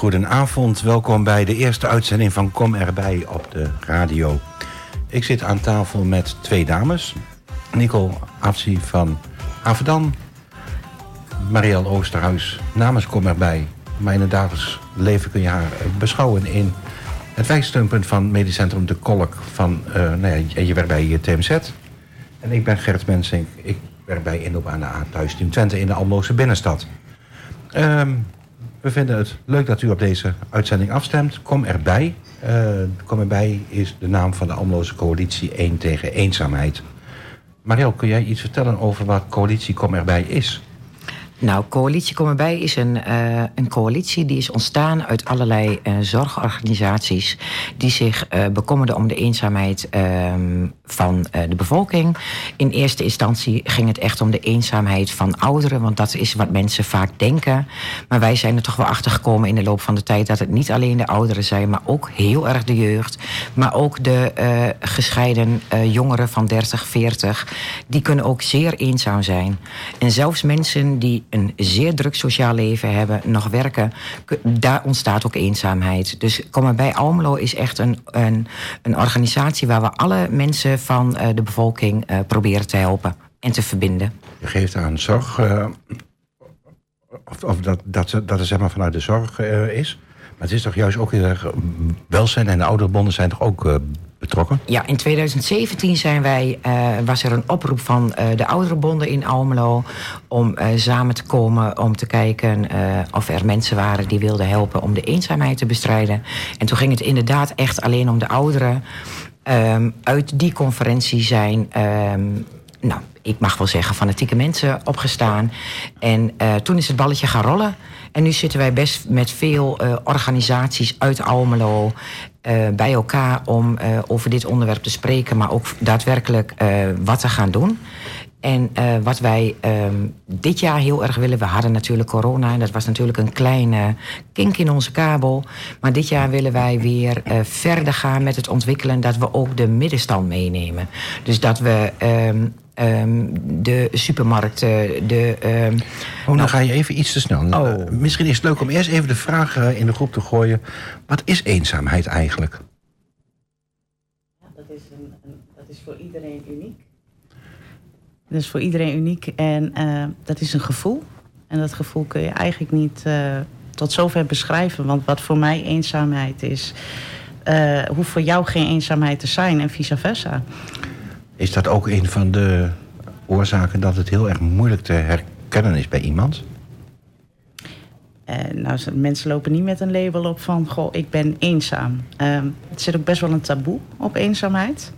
Goedenavond. Welkom bij de eerste uitzending van Kom erbij op de radio. Ik zit aan tafel met twee dames. Nicole Afsi van Avedan. Marielle Oosterhuis namens Kom erbij. Maar in dagelijks leven kun je haar beschouwen in het wijksteunpunt van Medisch Centrum De Kolk. Van, uh, nou ja, je werkt bij TMZ. En ik ben Gert Mensink. Ik werk bij Inop aan de A Thuisteam Twente in de Almloze binnenstad. Um, we vinden het leuk dat u op deze uitzending afstemt. Kom erbij. Uh, Kom erbij is de naam van de Almloze coalitie 1 tegen eenzaamheid. Mariel, kun jij iets vertellen over wat coalitie Kom erbij is? Nou, Coalitie Kom erbij is een, uh, een coalitie die is ontstaan uit allerlei uh, zorgorganisaties die zich uh, bekommerden om de eenzaamheid ehm, van de bevolking. In eerste instantie ging het echt om de eenzaamheid van ouderen, want dat is wat mensen vaak denken. Maar wij zijn er toch wel achter gekomen in de loop van de tijd dat het niet alleen de ouderen zijn, maar ook heel erg de jeugd, maar ook de gescheiden jongeren van 30, 40, die kunnen ook zeer eenzaam zijn. En zelfs mensen die een zeer druk sociaal leven hebben, nog werken, daar ontstaat ook eenzaamheid. Dus Kom bij Almelo is echt een, een, een organisatie waar we alle mensen van uh, de bevolking uh, proberen te helpen en te verbinden. Je geeft aan zorg, uh, of, of, dat, dat, dat het zeg maar vanuit de zorg is. Maar het is toch juist ook heel erg welzijn en de ouderbonden zijn toch ook betrokken? Ja, in 2017 zijn wij, uh, was er een oproep van uh, de ouderenbonden in Almelo... om uh, samen te komen om te kijken of er mensen waren die wilden helpen... om de eenzaamheid te bestrijden. En toen ging het inderdaad echt alleen om de ouderen. Um, uit die conferentie zijn... Um, nou, ik mag wel zeggen, fanatieke mensen opgestaan. En toen is het balletje gaan rollen. En nu zitten wij best met veel organisaties uit Almelo uh, bij elkaar om uh, over dit onderwerp te spreken, maar ook daadwerkelijk wat te gaan doen. En wat wij um, dit jaar heel erg willen, we hadden natuurlijk corona en dat was natuurlijk een kleine kink in onze kabel. Maar dit jaar willen wij weer verder gaan met het ontwikkelen dat we ook de middenstand meenemen. Dus dat we um, um, de supermarkten, de... Um, oh, dan nou, ga je even iets te snel. Oh. Misschien is het leuk om eerst even de vraag in de groep te gooien. Wat is eenzaamheid eigenlijk? Ja, dat, is een, een, dat is voor iedereen uniek. Dat is voor iedereen uniek en uh, dat is een gevoel. En dat gevoel kun je eigenlijk niet uh, tot zover beschrijven. Want wat voor mij eenzaamheid is, uh, hoeft voor jou geen eenzaamheid te zijn en vice versa. Is dat ook een van de oorzaken dat het heel erg moeilijk te herkennen is bij iemand? Uh, nou, mensen lopen niet met een label op van, goh, ik ben eenzaam. Uh, het zit ook best wel een taboe op eenzaamheid.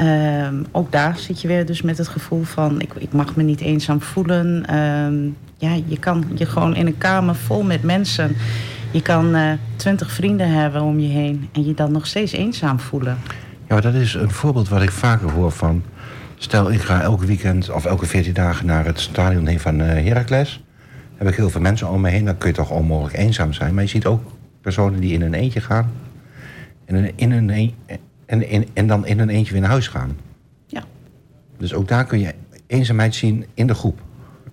Uh, ook daar zit je weer dus met het gevoel van, ik, ik mag me niet eenzaam voelen. Ehm, ja, je kan je gewoon in een kamer vol met mensen. Je kan eh, twintig vrienden hebben om je heen en je dan nog steeds eenzaam voelen. Ja, dat is een voorbeeld wat ik vaker hoor van... stel, ik ga elke weekend of elke 14 dagen naar het stadion heen van uh, Heracles... heb ik heel veel mensen om me heen, dan kun je toch onmogelijk eenzaam zijn. Maar je ziet ook personen die in een eentje gaan... en, in een, een, en, en, en dan in een eentje weer naar huis gaan. Ja. Dus ook daar kun je eenzaamheid zien in de groep,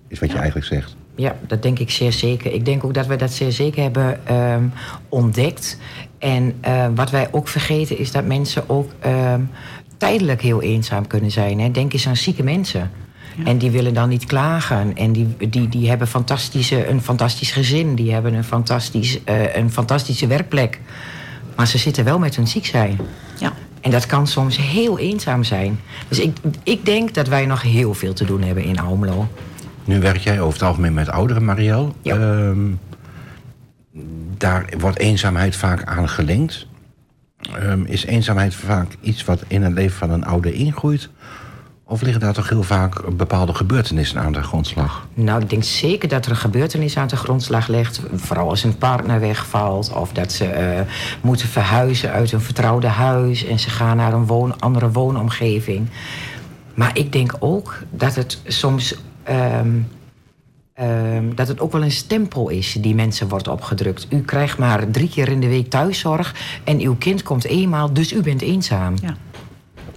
is wat ja. je eigenlijk zegt. Ja, dat denk ik zeer zeker. Ik denk ook dat we dat zeer zeker hebben um, ontdekt. En uh, wat wij ook vergeten is dat mensen ook um, tijdelijk heel eenzaam kunnen zijn. Hè. Denk eens aan zieke mensen. Ja. En die willen dan niet klagen. En die, die, die hebben fantastische, een fantastisch gezin. Die hebben een, fantastisch, uh, een fantastische werkplek. Maar ze zitten wel met hun ziek zijn. Ja. En dat kan soms heel eenzaam zijn. Dus ik, ik denk dat wij nog heel veel te doen hebben in Almelo. Nu werk jij over het algemeen met ouderen, Marielle. Ja. Um, daar wordt eenzaamheid vaak aan gelinkt. Um, is eenzaamheid vaak iets wat in het leven van een ouder ingroeit? Of liggen daar toch heel vaak bepaalde gebeurtenissen aan de grondslag? Nou, ik denk zeker dat er een gebeurtenis aan de grondslag ligt. Vooral als een partner wegvalt. Of dat ze uh, moeten verhuizen uit een vertrouwde huis. En ze gaan naar een woon, andere woonomgeving. Maar ik denk ook dat het soms um, um, dat het ook wel een stempel is die mensen wordt opgedrukt. U krijgt maar drie keer in de week thuiszorg en uw kind komt eenmaal, dus u bent eenzaam. Ja.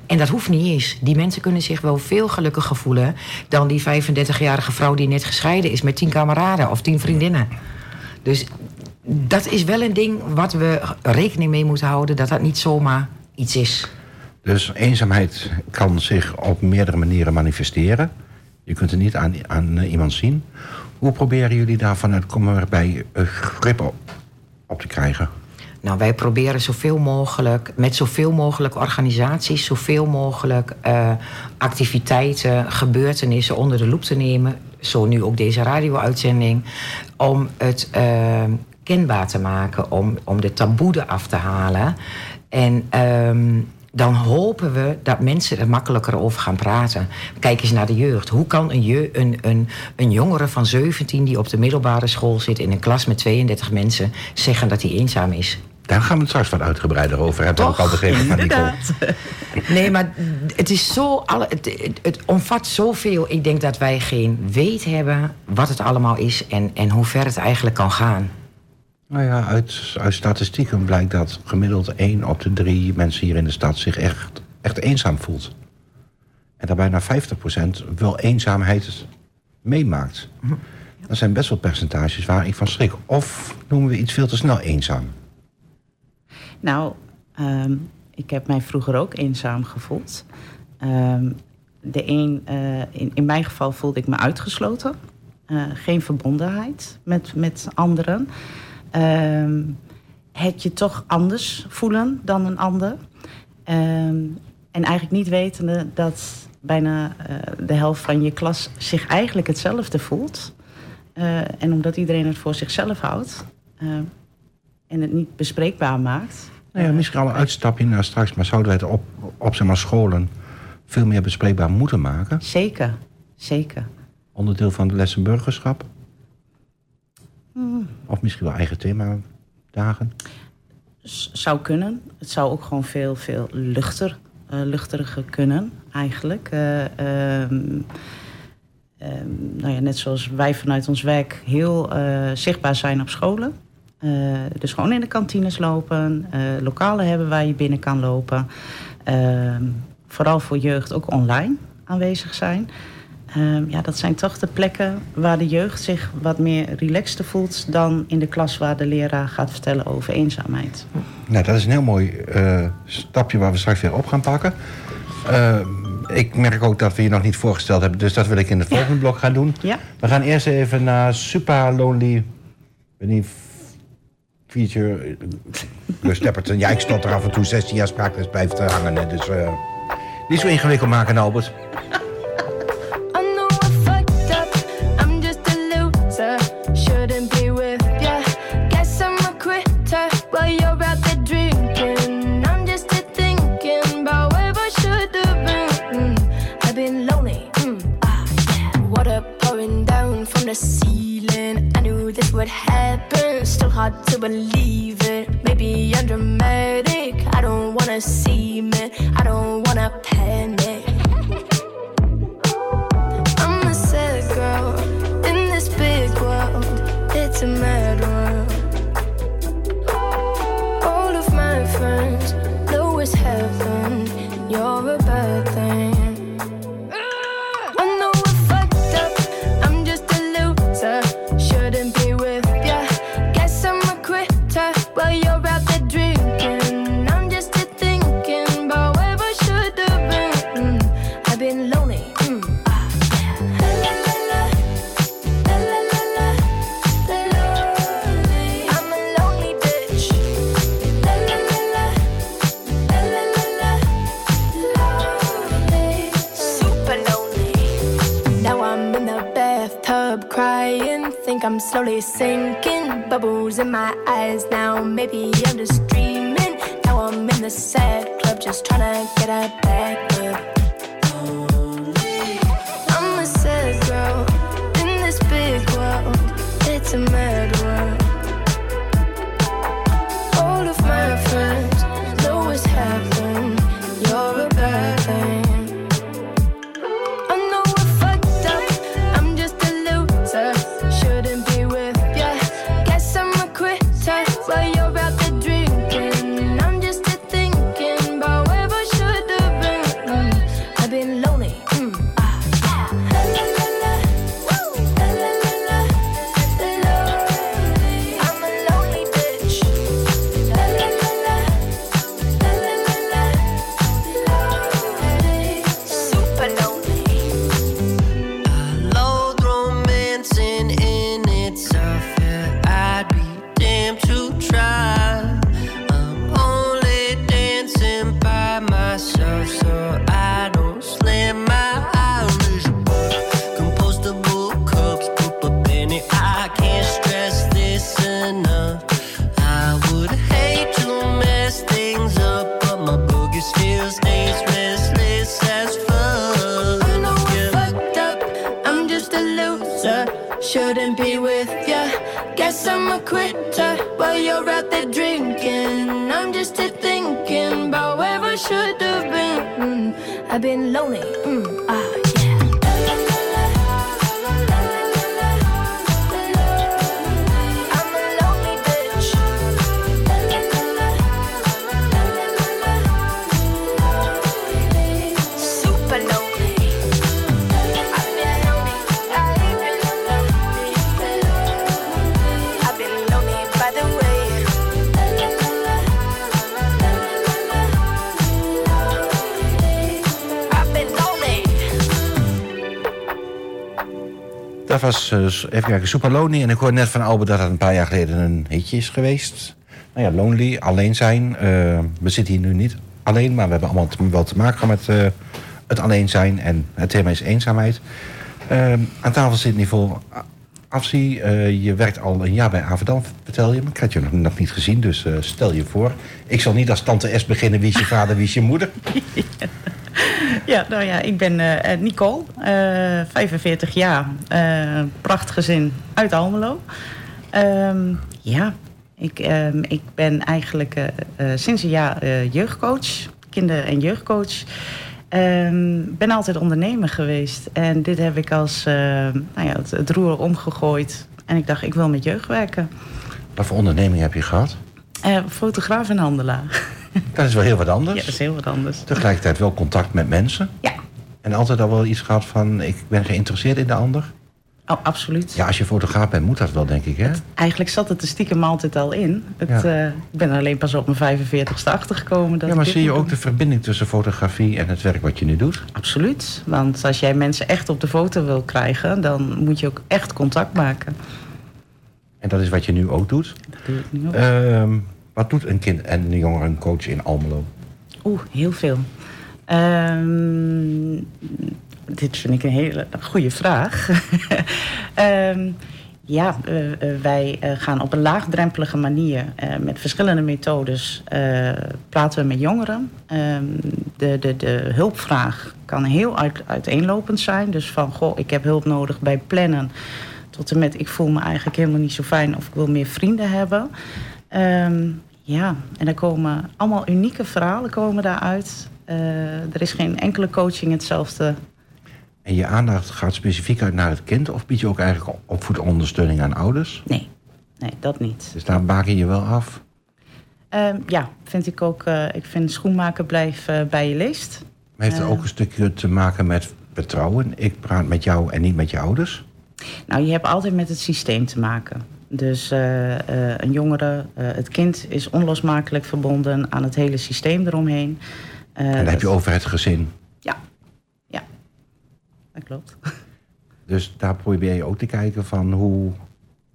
En dat hoeft niet eens. Die mensen kunnen zich wel veel gelukkiger voelen dan die 35-jarige vrouw die net gescheiden is met tien kameraden of tien vriendinnen. Dus dat is wel een ding wat we rekening mee moeten houden, dat dat niet zomaar iets is. Dus eenzaamheid kan zich op meerdere manieren manifesteren. Je kunt het niet aan, aan eh, iemand zien. Hoe proberen jullie daar vanuit komen bij uh, grip op, te krijgen? Nou, wij proberen zoveel mogelijk, met zoveel mogelijk organisaties, zoveel mogelijk uh, activiteiten, gebeurtenissen onder de loep te nemen. Zo nu ook deze radio-uitzending. Om het kenbaar te maken, om, om de taboe af te halen. En um, dan hopen we dat mensen er makkelijker over gaan praten. Kijk eens naar de jeugd. Hoe kan een, je, een, een, een jongere van 17 die op de middelbare school zit in een klas met 32 mensen zeggen dat hij eenzaam is? Daar gaan we het straks wat uitgebreider over hebben. Toch? Ook al begrepen van Nicole. Nee, maar het is zo. Alle, het, het, omvat zoveel. Ik denk dat wij geen weet hebben wat het allemaal is en, en hoe ver het eigenlijk kan gaan. Nou ja, uit, uit statistieken blijkt dat gemiddeld 1 op de drie mensen hier in de stad zich echt, echt eenzaam voelt. En dat bijna 50% wel eenzaamheid meemaakt. Dat zijn best wel percentages waar ik van schrik. Of noemen we iets veel te snel eenzaam? Nou, um, ik heb mij vroeger ook eenzaam gevoeld. Um, de een, uh, in, in mijn geval voelde ik me uitgesloten. Uh, geen verbondenheid met, met anderen. Um, het je toch anders voelen dan een ander. Um, en eigenlijk niet wetende dat bijna uh, de helft van je klas zich eigenlijk hetzelfde voelt. Uh, en omdat iedereen het voor zichzelf houdt uh, en het niet bespreekbaar maakt. Nou ja, misschien al een uitstapje naar straks, maar zouden wij het op, op zeg maar, scholen veel meer bespreekbaar moeten maken? Zeker, zeker. Onderdeel van de lessen Of misschien wel eigen themadagen? Zou kunnen. Het zou ook gewoon veel, veel luchter, uh, luchteriger kunnen, eigenlijk. Uh, um, um, nou ja, net zoals wij vanuit ons werk heel uh, zichtbaar zijn op scholen. dus gewoon in de kantines lopen, lokalen hebben waar je binnen kan lopen. Ehm, vooral voor jeugd ook online aanwezig zijn. Um, ja, dat zijn toch de plekken waar de jeugd zich wat meer relaxed voelt dan in de klas waar de leraar gaat vertellen over eenzaamheid. Nou, dat is een heel mooi uh, stapje waar we straks weer op gaan pakken. Uh, ik merk ook dat we je nog niet voorgesteld hebben, dus dat wil ik in het volgende ja. blok gaan doen. Ja. We gaan eerst even naar Super Lonely. feature. Gus Tepperton. Ja, ik stond er af en toe 16 jaar spraakles blijft hangen. Dus uh, niet zo ingewikkeld maken, Albert. Knew this. Still hard to believe it. Maybe I'm dramatic. I don't wanna seem it. I don't wanna panic. I'm a sad girl in this big world. It's a mad sinking, bubbles in my eyes now. Maybe I'm just Dat was, eh, even kijken. En ik hoorde net van Albert dat het een paar jaar geleden een hitje is geweest. Nou ja, Lonely, alleen zijn. Eh, we zitten hier nu niet alleen, maar we hebben allemaal wel te maken met eh, het alleen zijn. En het thema is eenzaamheid. Aan tafel zit Niveau Afzi. Eh, je werkt al een jaar bij Averdam, vertel je me. Ik had je nog, nog niet gezien, dus eh, stel je voor. Ik zal niet als tante S beginnen. Wie is je vader, wie is je moeder? Ja, nou ja, ik ben eh, Nicole, eh, 45 jaar, eh prachtig gezin uit Almelo. Ehm, ja, ik, ehm, ik ben eigenlijk sinds een jaar jeugdcoach, kinder- en jeugdcoach. Ehm, ben altijd ondernemer geweest en dit heb ik als eh, nou ja, het, het roer omgegooid. En ik dacht, ik wil met jeugd werken. Wat voor onderneming heb je gehad? Eh, fotograaf en handelaar. Dat is wel heel wat anders. ja, dat is heel wat anders. Tegelijkertijd wel contact met mensen. Ja, En altijd al wel iets gehad van, ik ben geïnteresseerd in de ander. Oh, absoluut. Ja, als je fotograaf bent, moet dat wel, denk ik, hè? Eigenlijk zat het er stiekem altijd al in. Het, Ja. eh, ik ben alleen pas op mijn 45ste achtergekomen. Dat Ja, maar zie je ook de verbinding tussen fotografie en het werk wat je nu doet? Absoluut. Want als jij mensen echt op de foto wil krijgen... dan moet je ook echt contact maken. En dat is wat je nu ook doet. Dat doe ik nu ook. Ehm, wat doet een kind en een jongerencoach in Almelo? Oeh, heel veel. Ehm, dit vind ik een hele goede vraag. Ehm, ja, eh, eh, wij eh, gaan op een laagdrempelige manier met verschillende methodes praten met jongeren. Ehm, de, de, de hulpvraag kan heel uit, uiteenlopend zijn. Dus van, goh, ik heb hulp nodig bij plannen. Tot en met, ik voel me eigenlijk helemaal niet zo fijn of ik wil meer vrienden hebben. Ehm, ja, en er komen allemaal unieke verhalen komen daaruit. Er is geen enkele coaching hetzelfde. En je aandacht gaat specifiek uit naar het kind... of bied je ook eigenlijk opvoedondersteuning aan ouders? Nee, nee, dat niet. Dus daar baken je wel af. Ehm, ja, vind ik ook. eh, ik vind schoenmaken blijf eh, bij je leest. Maar heeft het Eh. ook een stukje te maken met vertrouwen? Ik praat met jou en niet met je ouders? Nou, je hebt altijd met het systeem te maken. Dus een jongere, het kind is onlosmakelijk verbonden aan het hele systeem eromheen. En dan heb je over het gezin. Ja, dat klopt. Dus daar probeer je ook te kijken van hoe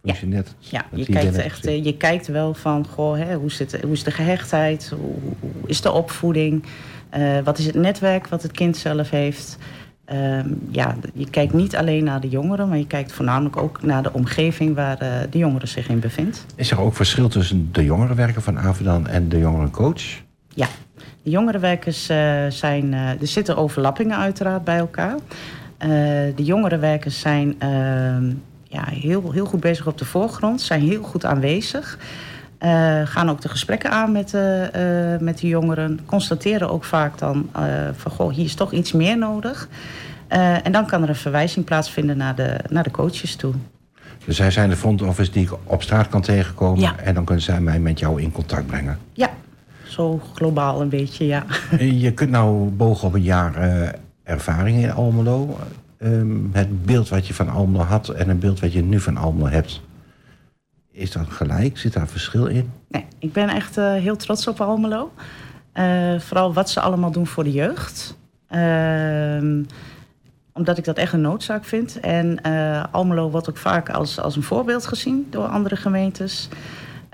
functioneert Ja, het je kijkt, echt, eh, je kijkt wel van, goh, hè, hoe, zit, hoe is de gehechtheid? Hoe, hoe is de opvoeding? Eh, wat is het netwerk wat het kind zelf heeft? Ehm, ja, je kijkt niet alleen naar de jongeren, maar je kijkt voornamelijk ook naar de omgeving waar eh, de jongere zich in bevindt. Is er ook verschil tussen de jongerenwerker van Avedan en de jongerencoach? Ja, de jongerenwerkers zijn. er zitten overlappingen uiteraard bij elkaar. Eh, de jongerenwerkers zijn ehm, ja, heel, heel goed bezig op de voorgrond, zijn heel goed aanwezig. Eh, gaan ook de gesprekken aan met, eh, eh, met de jongeren. Constateren ook vaak dan van goh, hier is toch iets meer nodig. En dan kan er een verwijzing plaatsvinden naar de, naar de coaches toe. Dus zij zijn de front office die ik op straat kan tegenkomen. Ja. En dan kunnen zij mij met jou in contact brengen. Ja, zo globaal een beetje, ja. Je kunt nou bogen op een jaar ervaring in Almelo. Ehm, het beeld wat je van Almelo had en het beeld wat je nu van Almelo hebt. Is dat gelijk? Zit daar verschil in? Nee, ik ben echt eh, heel trots op Almelo. Eh, vooral wat ze allemaal doen voor de jeugd. Ehm, omdat ik dat echt een noodzaak vind. En eh, Almelo wordt ook vaak als, als een voorbeeld gezien door andere gemeentes.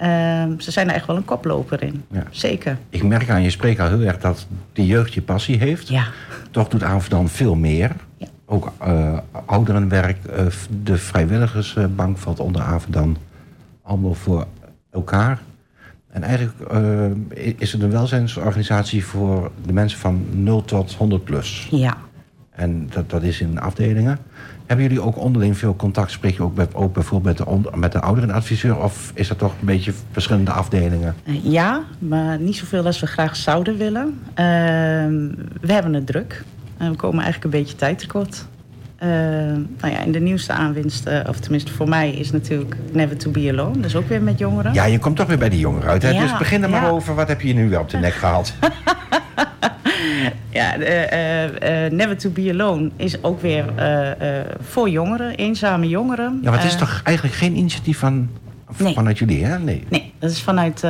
Ehm, ze zijn er echt wel een koploper in. Ja. Zeker. Ik merk aan je spreek al heel erg dat die jeugd je passie heeft. Ja. Toch doet Avedan veel meer. Ja. Ook eh, ouderenwerk. eh, de vrijwilligersbank valt onder Avedan. Allemaal voor elkaar. En eigenlijk eh, is het een welzijnsorganisatie voor de mensen van 0 tot 100 plus. Ja. En dat, dat is in afdelingen. Hebben jullie ook onderling veel contact? Spreek je ook, bijvoorbeeld met de, met de ouderenadviseur? Of is dat toch een beetje verschillende afdelingen? Eh, Ja, maar niet zoveel als we graag zouden willen. Ehm, we hebben het druk. En we komen eigenlijk een beetje tijd tekort. Ehm, nou ja, en de nieuwste aanwinst, eh, of tenminste voor mij, is natuurlijk Never to be Alone. Dat is ook weer met jongeren. Ja, je komt toch weer bij die jongeren uit. Hè? Ja, dus begin er maar ja. over. Wat heb je nu weer op de nek gehaald? Ja, eh, eh, eh, Never to be Alone is ook weer voor jongeren, eenzame jongeren. Ja, maar het is toch eigenlijk geen initiatief van, Nee. vanuit jullie, hè? Nee. Nee, dat is vanuit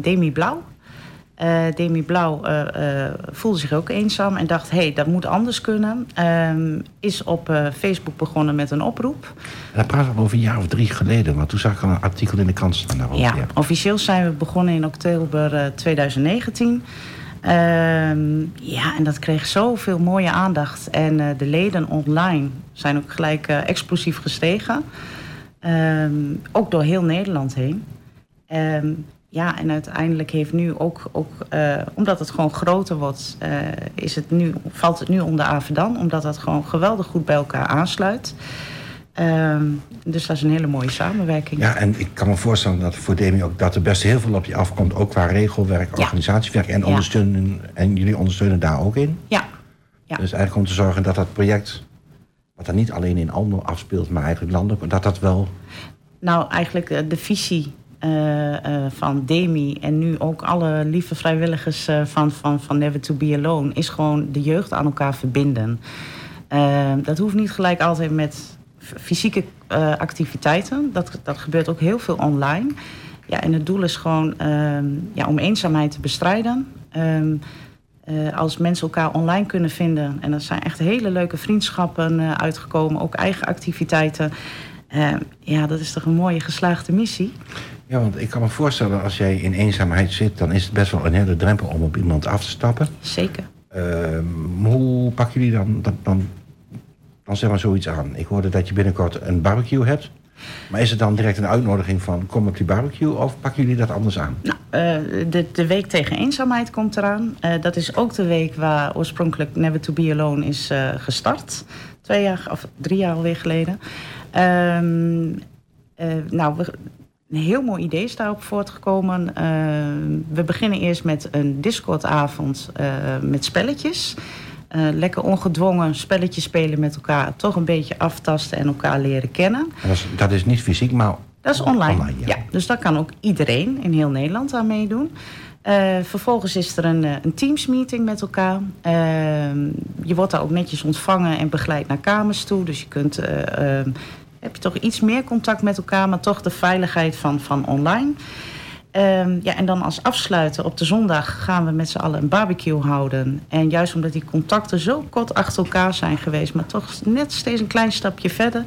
Demi Blauw. Demi Blauw eh, voelde zich ook eenzaam en dacht, hé, hey, dat moet anders kunnen. Ehm, is op Facebook begonnen met een oproep. En dan praten we over een jaar of drie geleden. Want toen zag ik al een artikel in de krant staan daarover. Ja, officieel zijn we begonnen in oktober eh, 2019. Ehm, ja, en dat kreeg zoveel mooie aandacht. En eh, de leden online zijn ook gelijk eh, explosief gestegen. Ehm, ook door heel Nederland heen. Ehm, ja, en uiteindelijk heeft nu ook, ook eh, omdat het gewoon groter wordt, is het nu, valt het nu onder Avedan. Omdat dat gewoon geweldig goed bij elkaar aansluit. Ehm, dus dat is een hele mooie samenwerking. Ja, en ik kan me voorstellen dat voor Demi ook dat er best heel veel op je afkomt. Ook qua regelwerk, Ja. organisatiewerk en Ja. ondersteunen. En jullie ondersteunen daar ook in. ja. Ja. Dus eigenlijk om te zorgen dat dat project, wat dan niet alleen in Almelo afspeelt, maar eigenlijk landelijk, dat dat wel. Nou, eigenlijk eh, de visie eh, eh, van Demi en nu ook alle lieve vrijwilligers van, van, van Never to Be Alone is gewoon de jeugd aan elkaar verbinden. Eh, dat hoeft niet gelijk altijd met fysieke eh, activiteiten. Dat, dat gebeurt ook heel veel online. Ja, en het doel is gewoon ehm, ja, om eenzaamheid te bestrijden. Ehm, eh, als mensen elkaar online kunnen vinden. En er zijn echt hele leuke vriendschappen eh, uitgekomen, ook eigen activiteiten. Eh, ja, dat is toch een mooie geslaagde missie. Ja, want ik kan me voorstellen, als jij in eenzaamheid zit, dan is het best wel een hele drempel om op iemand af te stappen. Zeker. Ehm, hoe pakken jullie dan, dan, dan, dan zeg maar zoiets aan? Ik hoorde dat je binnenkort een barbecue hebt. Maar is het dan direct een uitnodiging van kom op die barbecue of pakken jullie dat anders aan? Nou, eh, de, de week tegen eenzaamheid komt eraan. Eh, dat is ook de week waar oorspronkelijk Never to Be Alone is eh, gestart. Twee jaar of drie jaar alweer geleden. Ehm, eh, nou, we, een heel mooi idee is daarop voortgekomen. We beginnen eerst met een Discordavond met spelletjes. Eh, lekker ongedwongen spelletjes spelen met elkaar. Toch een beetje aftasten en elkaar leren kennen. En dat, is, dat is niet fysiek, maar Dat is online. Online, ja. ja. dus daar kan ook iedereen in heel Nederland aan meedoen. Eh, vervolgens is er een, eh, een Teams-meeting met elkaar. Ehm, je wordt daar ook netjes ontvangen en begeleid naar kamers toe. Dus je kunt, eh, ehm, heb je toch iets meer contact met elkaar, maar toch de veiligheid van, van online. Ehm, ja, en dan als afsluiten op de zondag gaan we met z'n allen een barbecue houden. En juist omdat die contacten zo kort achter elkaar zijn geweest, maar toch net steeds een klein stapje verder,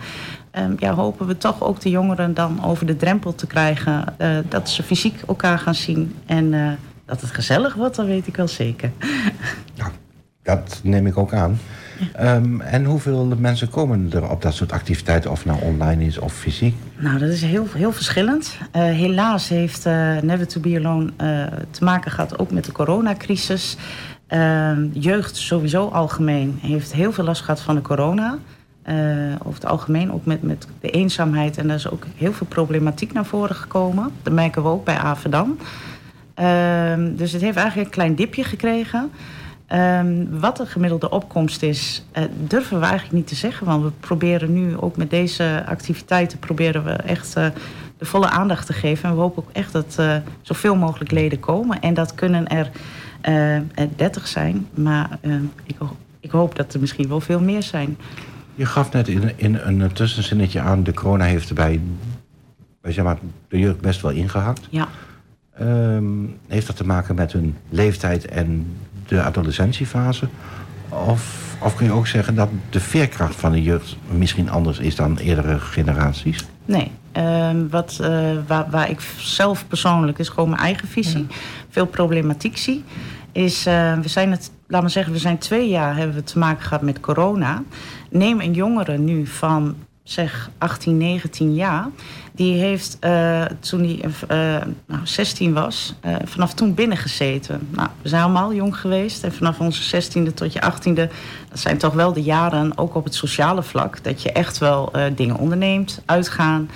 ehm, ja, hopen we toch ook de jongeren dan over de drempel te krijgen. eh, dat ze fysiek elkaar gaan zien en eh, dat het gezellig wordt, dat weet ik wel zeker. nou, dat neem ik ook aan. Ehm, en hoeveel mensen komen er op dat soort activiteiten, of nou online is of fysiek? Nou, dat is heel, heel verschillend. Eh, helaas heeft eh, Never to Be Alone eh, te maken gehad ook met de coronacrisis. Eh, jeugd sowieso algemeen heeft heel veel last gehad van de corona. Over het algemeen ook met, met de eenzaamheid. En daar is ook heel veel problematiek naar voren gekomen. Dat merken we ook bij Avedan. Ehm, dus het heeft eigenlijk een klein dipje gekregen. Ehm, wat de gemiddelde opkomst is, eh, durven we eigenlijk niet te zeggen. Want we proberen nu ook met deze activiteiten proberen we echt eh, de volle aandacht te geven. En we hopen ook echt dat eh, zoveel mogelijk leden komen. En dat kunnen er eh, eh, 30 zijn. Maar ik, ho- ik hoop dat er misschien wel veel meer zijn. Je gaf net in, in een tussenzinnetje aan, de corona heeft er bij, bij zeg maar, de jeugd best wel ingehakt. Ja. Ehm, heeft dat te maken met hun leeftijd en de adolescentiefase? Of, of kun je ook zeggen dat de veerkracht van de jeugd misschien anders is dan eerdere generaties? Nee, ehm, wat, eh, waar, waar ik zelf persoonlijk, is gewoon mijn eigen visie, veel problematiek zie, is, eh, we zijn het, laat maar zeggen, we zijn twee jaar hebben we te maken gehad met corona. Neem een jongere nu van zeg 18, 19 jaar, die heeft uh, toen hij uh, nou, 16 was, uh, vanaf toen binnengezeten. Nou, we zijn allemaal jong geweest en vanaf onze 16e tot je 18e, dat zijn toch wel de jaren, ook op het sociale vlak, dat je echt wel dingen onderneemt, uitgaan.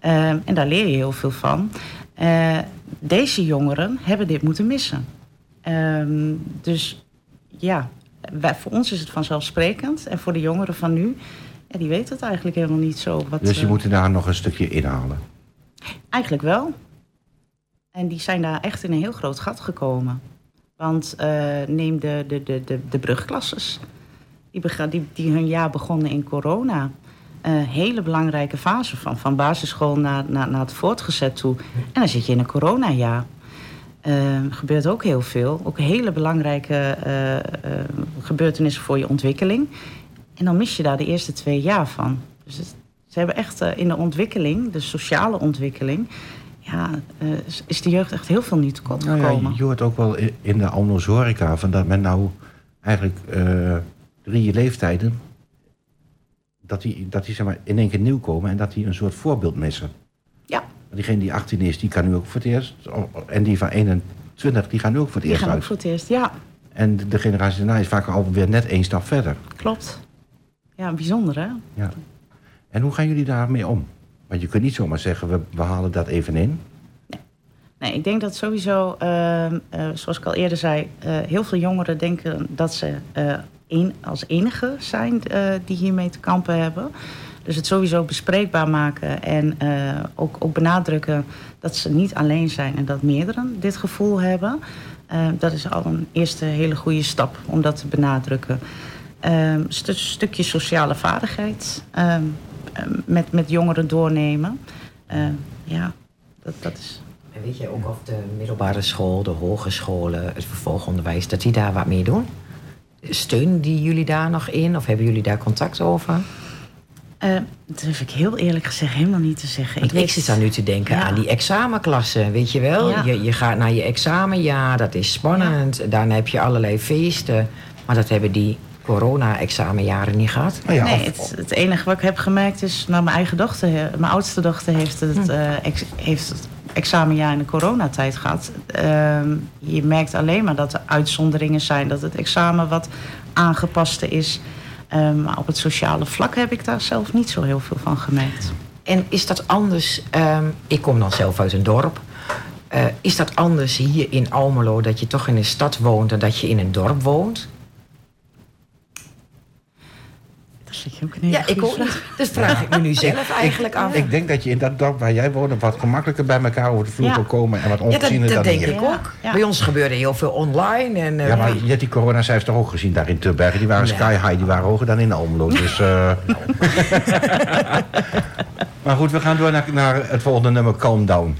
en daar leer je heel veel van. deze jongeren hebben dit moeten missen. Ehm, dus ja, voor ons is het vanzelfsprekend. En voor de jongeren van nu, ja, die weten het eigenlijk helemaal niet zo. Wat, dus je uh, moet daar nog een stukje inhalen? Eigenlijk wel. En die zijn daar echt in een heel groot gat gekomen. Want uh, neem de, de, de, de, de brugklasses. Die, die, die hun jaar begonnen in corona. Een uh, hele belangrijke fase van, van basisschool naar, naar, naar het voortgezet toe. En dan zit je in een coronajaar. Uh, gebeurt ook heel veel. Ook hele belangrijke uh, uh, gebeurtenissen voor je ontwikkeling. En dan mis je daar de eerste twee jaar van. Dus het, ze hebben echt in de ontwikkeling, de sociale ontwikkeling... Ja, is de jeugd echt heel veel niet gekomen. Nou ja, je hoort ook wel in de horeca... Van dat men nou eigenlijk drie leeftijden... dat die, dat die zeg maar, in één keer nieuw komen... en dat die een soort voorbeeld missen. Ja, Diegene die 18 is, die kan nu ook voor het eerst. En die van 21, die gaan nu ook voor het die eerst gaan uit. ook voor het eerst, ja. En de generatie daarna is vaak alweer net één stap verder. Klopt. Ja, bijzonder hè? Ja. En hoe gaan jullie daarmee om? Want je kunt niet zomaar zeggen, we, we halen dat even in. Nee, nee ik denk dat sowieso, uh, uh, zoals ik al eerder zei... Uh, heel veel jongeren denken dat ze een, als enige zijn die hiermee te kampen hebben... Dus het sowieso bespreekbaar maken en ook, ook benadrukken dat ze niet alleen zijn en dat meerdere dit gevoel hebben. Uh, dat is al een eerste hele goede stap om dat te benadrukken. Een st stukje sociale vaardigheid met, met jongeren doornemen. ja, dat, dat is. En weet je ook of de middelbare school, de hogescholen, het vervolgonderwijs, dat die daar wat mee doen? Steunen die jullie daar nog in of hebben jullie daar contact over? Uh, dat durf ik heel eerlijk gezegd helemaal niet te zeggen. Want ik, ik zit dan nu te denken ja. aan die examenklassen, weet je wel? Ja. Je, je gaat naar je examenjaar, dat is spannend. Ja. Daarna heb je allerlei feesten. Maar dat hebben die corona-examenjaren niet gehad. Oh ja, nee, het, het, enige wat ik heb gemerkt is... Nou, mijn eigen dochter, mijn oudste dochter heeft het, hm. uh, ex, heeft het examenjaar in de coronatijd gehad. Uh, je merkt alleen maar dat er uitzonderingen zijn. Dat het examen wat aangepaste is... Um, maar op het sociale vlak heb ik daar zelf niet zo heel veel van gemerkt. En is dat anders? Um, ik kom dan zelf uit een dorp. Uh, is dat anders hier in Almelo dat je toch in een stad woont dan dat je in een dorp woont? Dat je ook een ja, ik ook niet. Dus vraag ik me nu zelf eigenlijk af. Ik denk dat je in dat dorp waar jij woont... wat gemakkelijker bij elkaar over de vloer ja. kan komen... en wat ongeziener ja, dat, dat denk ik ook. Ja. Bij ons gebeurde heel veel online. En, uh, ja, maar je hebt die coronacijfers toch ook gezien daar in Tubbergen. Die waren nee. sky high, die waren hoger dan in Almelo. Dus, uh... maar goed, we gaan door naar, naar het volgende nummer, Calm Down.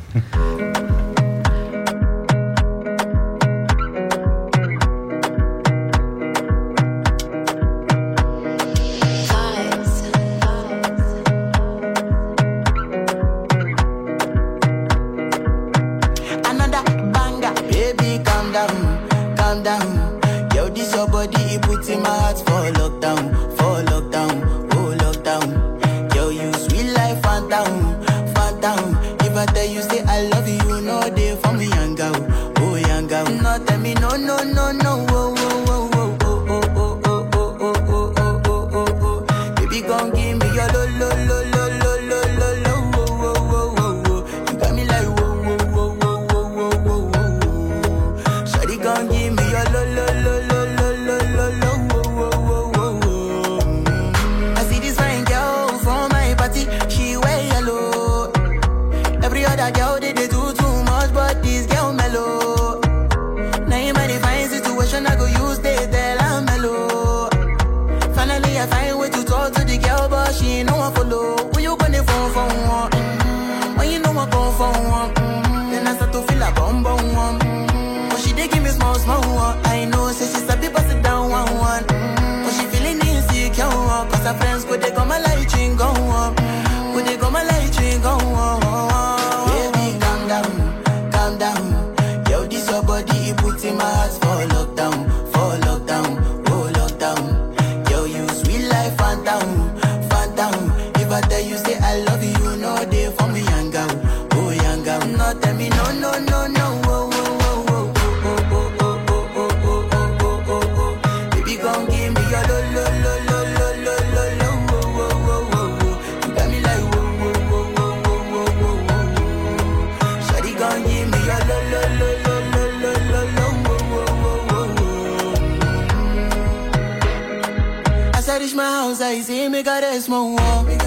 y see me small mon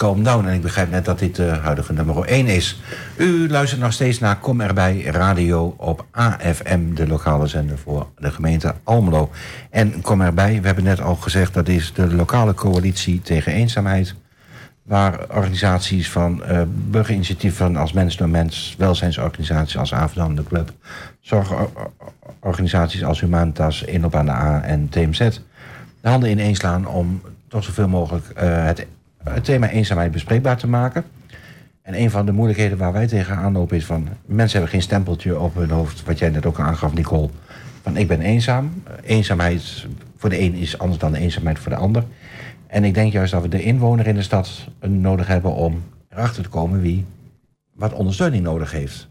Calm Down. En ik begrijp net dat dit de huidige nummer 1 is. U luistert nog steeds naar Kom erbij radio op AFM, de lokale zender voor de gemeente Almelo. En Kom erbij, we hebben net al gezegd, dat is de lokale coalitie tegen eenzaamheid. Waar organisaties van uh, burgerinitiatieven als Mens door Mens, welzijnsorganisaties als Averdam, de Club, zorgorganisaties als Humanitas, Inop aan de A en TMZ de handen ineen slaan om toch zoveel mogelijk uh, het, het thema eenzaamheid bespreekbaar te maken. En een van de moeilijkheden waar wij tegenaan lopen is van... mensen hebben geen stempeltje op hun hoofd, wat jij net ook aangaf, Nicole. Van ik ben eenzaam. Eenzaamheid voor de een is anders dan de eenzaamheid voor de ander. En ik denk juist dat we de inwoner in de stad nodig hebben om erachter te komen wie wat ondersteuning nodig heeft.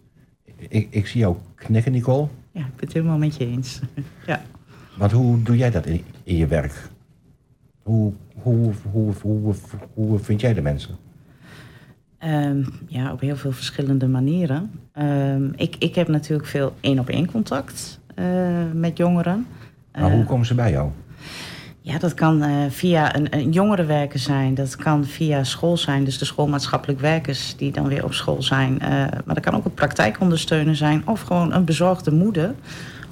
Ik, ik zie jou knikken, Nicole. Ja, ik ben het helemaal met je eens. ja. Want hoe doe jij dat in, in je werk? Hoe, hoe, hoe, hoe, hoe, vind jij de mensen? Um, ja, op heel veel verschillende manieren. Um, ik, ik heb natuurlijk veel één-op-één contact uh, met jongeren. Maar hoe komen ze bij jou? Ja, dat kan uh, via een, een jongerenwerker zijn. Dat kan via school zijn. Dus de schoolmaatschappelijk werkers die dan weer op school zijn. maar dat kan ook een praktijkondersteuner zijn. Of gewoon een bezorgde moeder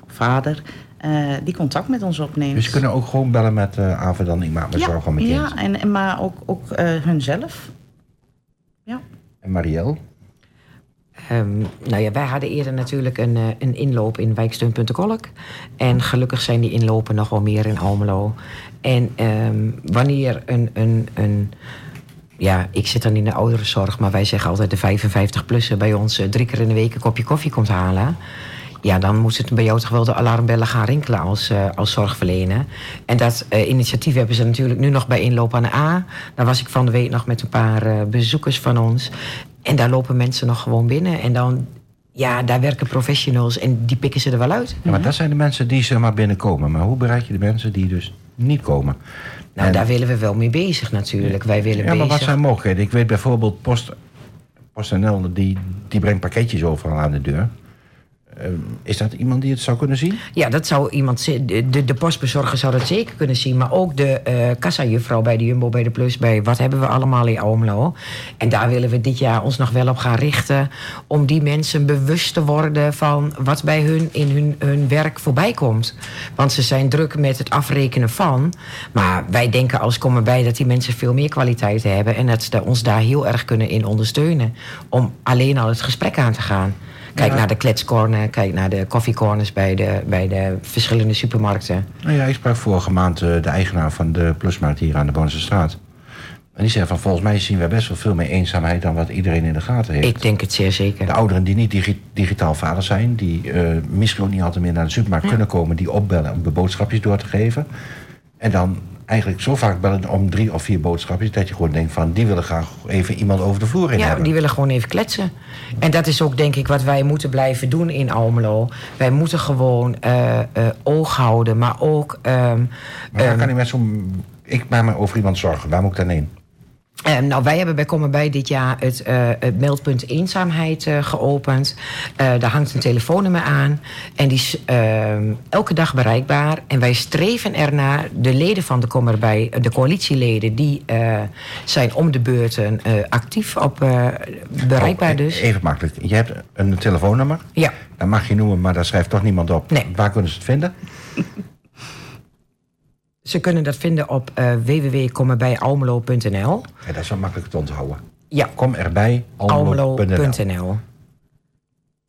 of vader. Uh, die contact met ons opneemt. Dus ze kunnen ook gewoon bellen met uh, Ava dan ik maak me ja, zorgen om mijn kind. Ja, en, en maar ook, ook uh, hunzelf. Ja. En Marielle? Um, nou ja, wij hadden eerder natuurlijk een, een inloop in wijksteun.kolk. En gelukkig zijn die inlopen nog wel meer in Almelo. En um, wanneer een, een, een ja, ik zit dan in de ouderenzorg, maar wij zeggen altijd de 55-plussen bij ons drie keer in de week een kopje koffie komt halen ja, dan moet het bij jou toch wel de alarmbellen gaan rinkelen als, uh, als zorgverlener. En dat uh, initiatief hebben ze natuurlijk nu nog bij inloop aan de A. Daar was ik van de week nog met een paar uh, bezoekers van ons. En daar lopen mensen nog gewoon binnen. En dan, ja, daar werken professionals en die pikken ze er wel uit. Ja, maar dat zijn de mensen die zeg maar binnenkomen. Maar hoe bereik je de mensen die dus niet komen? Nou, en... daar willen we wel mee bezig natuurlijk. Wij willen ja, maar bezig... wat zijn mogelijkheden? Ik weet bijvoorbeeld Post, PostNL, die, die brengt pakketjes overal aan de deur. Uh, is dat iemand die het zou kunnen zien? Ja, dat zou iemand. De, de postbezorger zou dat zeker kunnen zien. Maar ook de uh, kassajuffrouw bij de Jumbo, bij de Plus, bij wat hebben we allemaal in Almelo. En daar willen we dit jaar ons nog wel op gaan richten. Om die mensen bewust te worden van wat bij hun in hun, hun werk voorbij komt. Want ze zijn druk met het afrekenen van. Maar wij denken als komen bij dat die mensen veel meer kwaliteit hebben. En dat ze ons daar heel erg kunnen in ondersteunen. Om alleen al het gesprek aan te gaan. Kijk ja. naar de kletscorner, kijk naar de koffiecorners bij de, bij de verschillende supermarkten. Nou ja, ik sprak vorige maand uh, de eigenaar van de Plusmarkt hier aan de Bonse Straat. En die zei van volgens mij zien we best wel veel meer eenzaamheid dan wat iedereen in de gaten heeft. Ik denk het zeer zeker. De ouderen die niet digi digitaal vader zijn, die uh, misschien ook niet altijd meer naar de supermarkt ja. kunnen komen, die opbellen om de boodschapjes door te geven. En dan eigenlijk zo vaak bellen om drie of vier boodschapjes... dat je gewoon denkt van, die willen graag even iemand over de vloer in Ja, hebben. die willen gewoon even kletsen. En dat is ook denk ik wat wij moeten blijven doen in Almelo. Wij moeten gewoon eh, eh, oog houden, maar ook... ehm, Maar waar ehm, kan ik met zo'n... Ik maak me over iemand zorgen, waar moet ik dan heen? Eh, nou, wij hebben bij Komen Bij dit jaar het, eh, het meldpunt eenzaamheid eh, geopend. Eh, daar hangt een telefoonnummer aan. En die is eh, elke dag bereikbaar. En wij streven ernaar, de leden van de Kom Erbij, eh, de coalitieleden, die zijn om de beurten actief op bereikbaar Oh, dus. Even makkelijk. Je hebt een telefoonnummer. Ja. Dat mag je noemen, maar daar schrijft toch niemand op. Nee. Waar kunnen ze het vinden? Ze kunnen dat vinden op www.kommerbijalmelo.nl. Ja, dat is wel makkelijk te onthouden. Ja, Kom erbij, almelo.nl.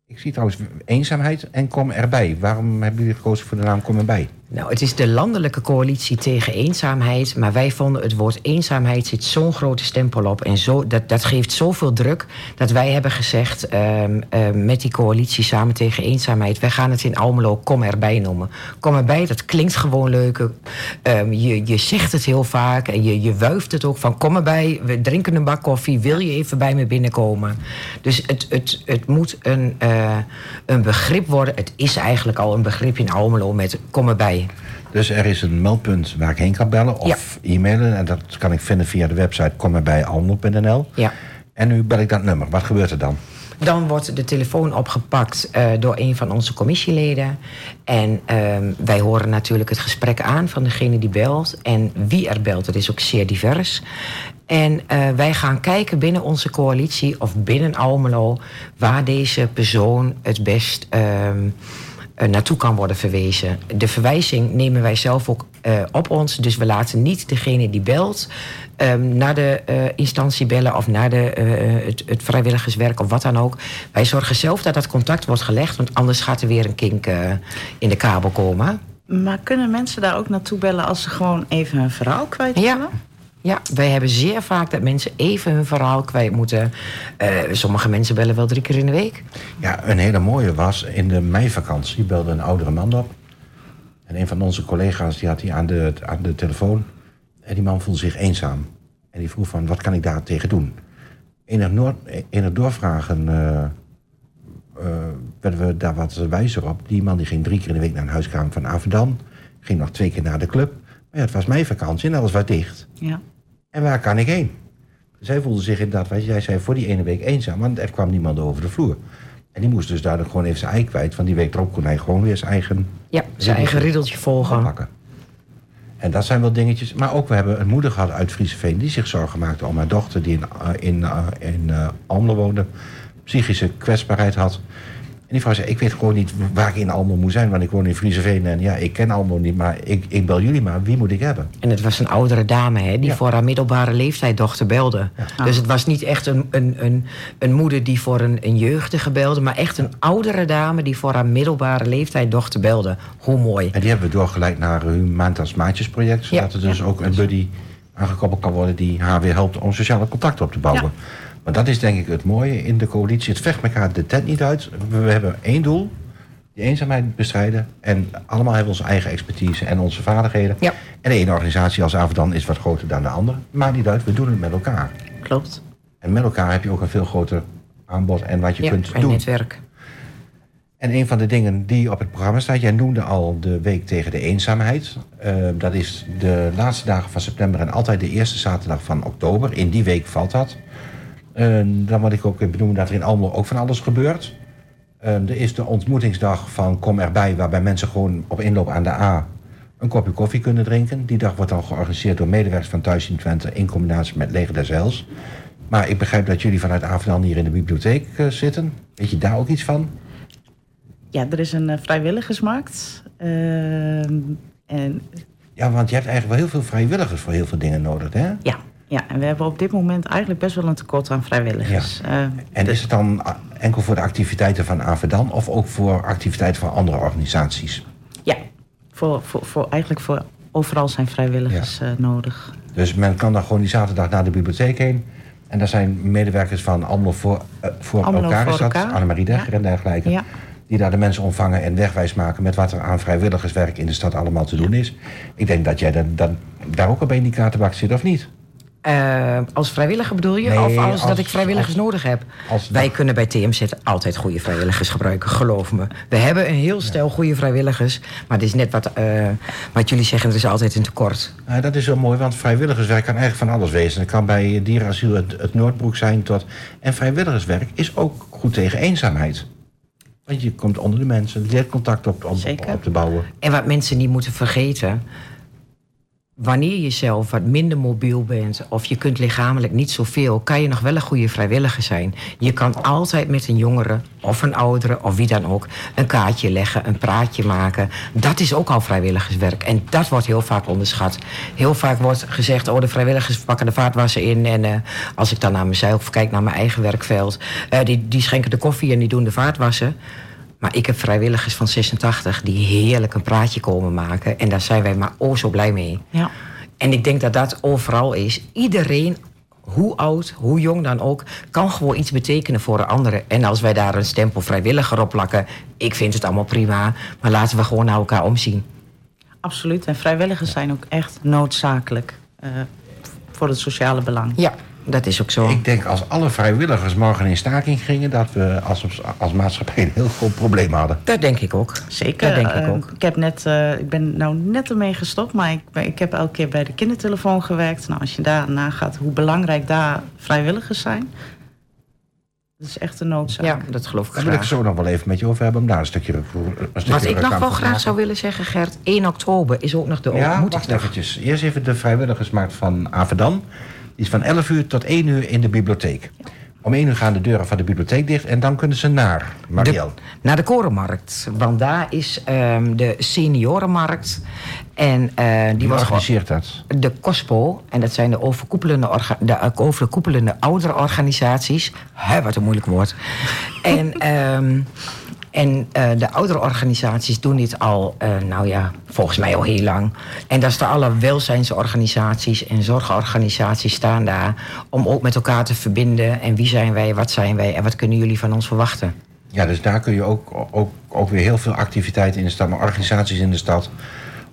Ik zie trouwens eenzaamheid en kom erbij. Waarom hebben jullie gekozen voor de naam kom erbij? Nou, het is de landelijke coalitie tegen eenzaamheid. Maar wij vonden het woord eenzaamheid zit zo'n grote stempel op. En zo, dat, dat geeft zoveel druk. Dat wij hebben gezegd ehm, ehm, met die coalitie samen tegen eenzaamheid. Wij gaan het in Almelo kom erbij noemen. Kom erbij, dat klinkt gewoon leuk. Ehm, je, je zegt het heel vaak. En je, je wuift het ook van kom erbij. We drinken een bak koffie. Wil je even bij me binnenkomen? Dus het, het, het moet een, eh, een begrip worden. Het is eigenlijk al een begrip in Almelo met kom erbij. Dus er is een meldpunt waar ik heen kan bellen of e-mailen. En dat kan ik vinden via de website komerbij.almelo.nl. Ja. En nu bel ik dat nummer. Wat gebeurt er dan? Dan wordt de telefoon opgepakt eh, door een van onze commissieleden. En ehm, wij horen natuurlijk het gesprek aan van degene die belt. En wie er belt, dat is ook zeer divers. En eh, wij gaan kijken binnen onze coalitie of binnen Almelo... waar deze persoon het best ehm, eh, naartoe kan worden verwezen. De verwijzing nemen wij zelf ook eh, op ons. Dus we laten niet degene die belt ehm, naar de eh, instantie bellen of naar de, eh, het, het vrijwilligerswerk of wat dan ook. Wij zorgen zelf dat dat contact wordt gelegd, want anders gaat er weer een kink eh, in de kabel komen. Maar kunnen mensen daar ook naartoe bellen als ze gewoon even hun verhaal kwijt willen? Ja. Ja, wij hebben zeer vaak dat mensen even hun verhaal kwijt moeten. Eh, sommige mensen bellen wel drie keer in de week. Ja, een hele mooie was, in de meivakantie belde een oudere man op. En een van onze collega's die had die aan de, aan de telefoon. En die man voelde zich eenzaam. En die vroeg van, wat kan ik daar tegen doen? In het, noord, in het doorvragen eh, eh, werden we daar wat wijzer op. Die man die ging drie keer in de week naar een huiskamer van Avedan. Ging nog twee keer naar de club. Maar ja, het was meivakantie en alles was dicht. Ja. En waar kan ik heen? Zij voelde zich inderdaad, wat jij zei, voor die ene week eenzaam. Want er kwam niemand over de vloer. En die moest dus duidelijk gewoon even zijn ei kwijt. Van die week erop kon hij gewoon weer zijn eigen Ja, zijn eigen riddeltje volgen. pakken. En dat zijn wel dingetjes. Maar ook we hebben een moeder gehad uit Frieseveen... die zich zorgen maakte om haar dochter die in, eh, in, eh, in eh, Almelo woonde... psychische kwetsbaarheid had. En die vrouw zei, ik weet gewoon niet waar ik in Almelo moet zijn... want ik woon in Frieseveen en ja, ik ken Almelo niet... maar ik, ik bel jullie maar, wie moet ik hebben? En het was een oudere dame hè, die Ja. voor haar middelbare leeftijd dochter belde. Dus het was niet echt een, een, een, een moeder die voor een, een jeugdige belde... maar echt een oudere dame die voor haar middelbare leeftijd dochter belde. Hoe mooi. En die hebben we doorgeleid naar hun Maandags Maatjes project. Zodat Ja, er dus ook een buddy aangekoppeld kan worden die haar weer helpt om sociale contacten op te bouwen. Maar dat is denk ik het mooie in de coalitie. Het vecht elkaar de tent niet uit. We hebben één doel. Die eenzaamheid bestrijden. En allemaal hebben onze eigen expertise en onze vaardigheden. Ja. En de ene organisatie als Avedan is wat groter dan de andere. Maar niet uit, we doen het met elkaar. Klopt. En met elkaar heb je ook een veel groter aanbod en wat je Ja, kunt een doen. netwerk. En een van de dingen die op het programma staat, jij noemde al de week tegen de eenzaamheid. Eh, dat is de laatste dagen van september en altijd de eerste zaterdag van oktober. In die week valt dat. Dan wil ik ook benoemen dat er in Almelo ook van alles gebeurt. Er is de ontmoetingsdag van Kom erbij, waarbij mensen gewoon op inloop aan de A een kopje koffie kunnen drinken. Die dag wordt dan georganiseerd door medewerkers van Thuis in Twente in combinatie met Leger des Heils. Maar ik begrijp dat jullie vanuit Avendal hier in de bibliotheek eh, zitten. Weet je daar ook iets van? Ja, er is een eh, vrijwilligersmarkt. Ehm, en Ja, want je hebt eigenlijk wel heel veel vrijwilligers voor heel veel dingen nodig, hè? ja, ja, en we hebben op dit moment eigenlijk best wel een tekort aan vrijwilligers. En dus- is het dan enkel voor de activiteiten van Avedan of ook voor activiteiten van andere organisaties? ja, voor, voor, voor, eigenlijk voor overal zijn vrijwilligers eh, nodig. Dus men kan dan gewoon die zaterdag naar de bibliotheek heen. En daar zijn medewerkers van Almelo voor, eh, voor elkaar, voor is dat? elkaar. Annemarie Degger Ja. en dergelijke. Ja. die daar de mensen ontvangen en wegwijs maken met wat er aan vrijwilligerswerk in de stad allemaal te doen is. Ik denk dat jij dan, dan, daar ook op in die kaartenbak zit, of niet? Eh, als vrijwilliger bedoel je? Nee, of als, als- dat ik vrijwilligers als- nodig heb? Wij kunnen bij TMZ altijd goede vrijwilligers gebruiken, geloof me. We hebben een heel stel goede vrijwilligers. Maar het is net wat, eh, wat jullie zeggen, er is altijd een tekort. Dat is wel mooi, want vrijwilligerswerk kan eigenlijk van alles wezen. Het kan bij dierenasiel het, het Noordbroek zijn tot... En vrijwilligerswerk is ook goed tegen eenzaamheid. Want je komt onder de mensen, je leert contact op, op te bouwen. En wat mensen niet moeten vergeten. Wanneer je zelf wat minder mobiel bent of je kunt lichamelijk niet zoveel, kan je nog wel een goede vrijwilliger zijn. Je kan altijd met een jongere of een oudere of wie dan ook een kaartje leggen, een praatje maken. Dat is ook al vrijwilligerswerk en dat wordt heel vaak onderschat. Heel vaak wordt gezegd, oh de vrijwilligers pakken de vaatwassen in en eh, als ik dan naar mezelf kijk, naar mijn eigen werkveld, eh, die, die schenken de koffie en die doen de vaatwassen. Maar ik heb vrijwilligers van 86 die heerlijk een praatje komen maken. En daar zijn wij maar oh zo blij mee. Ja. En ik denk dat dat overal is. Iedereen, hoe oud, hoe jong dan ook, kan gewoon iets betekenen voor een andere. En als wij daar een stempel vrijwilliger op plakken, ik vind het allemaal prima. Maar laten we gewoon naar elkaar omzien. Absoluut. En vrijwilligers zijn ook echt noodzakelijk eh, voor het sociale belang. Ja, dat is ook zo. Ik denk als alle vrijwilligers morgen in staking gingen... dat we als, als maatschappij een heel groot probleem hadden. Dat denk ik ook. Zeker. Dat denk ik Eh, ook. ik, heb net, eh, ik ben nou net ermee gestopt, maar ik, ik heb elke keer bij de kindertelefoon gewerkt. Nou, als je daar nagaat hoe belangrijk daar vrijwilligers zijn, dat is echt een noodzaak. Ja, dat geloof ik Daar wil ik zo nog wel even met je over hebben... om daar een stukje, een stukje Wat ik nog wel graag zou willen zeggen, Gert, 1 oktober is ook nog de Ja, wacht ontmoetingsdag. eventjes. Eerst even de vrijwilligersmarkt van Avedan. Die is van 11 uur tot 1 uur in de bibliotheek. Om 1 uur gaan de deuren van de bibliotheek dicht... en dan kunnen ze naar Marielle. De, naar de Korenmarkt. Want daar is ehm, de seniorenmarkt. En eh, die Wie gewoon organiseert dat? de COSPO. En dat zijn de overkoepelende, orga, de eh, overkoepelende oudere organisaties. Hè, wat een moeilijk woord. en ehm, en eh, de oudere organisaties doen dit al, eh, nou ja, volgens mij al heel lang. En daar staan alle welzijnsorganisaties en zorgorganisaties staan daar... om ook met elkaar te verbinden. En wie zijn wij, wat zijn wij en wat kunnen jullie van ons verwachten? Ja, dus daar kun je ook, ook, ook weer heel veel activiteiten in de stad... maar organisaties in de stad.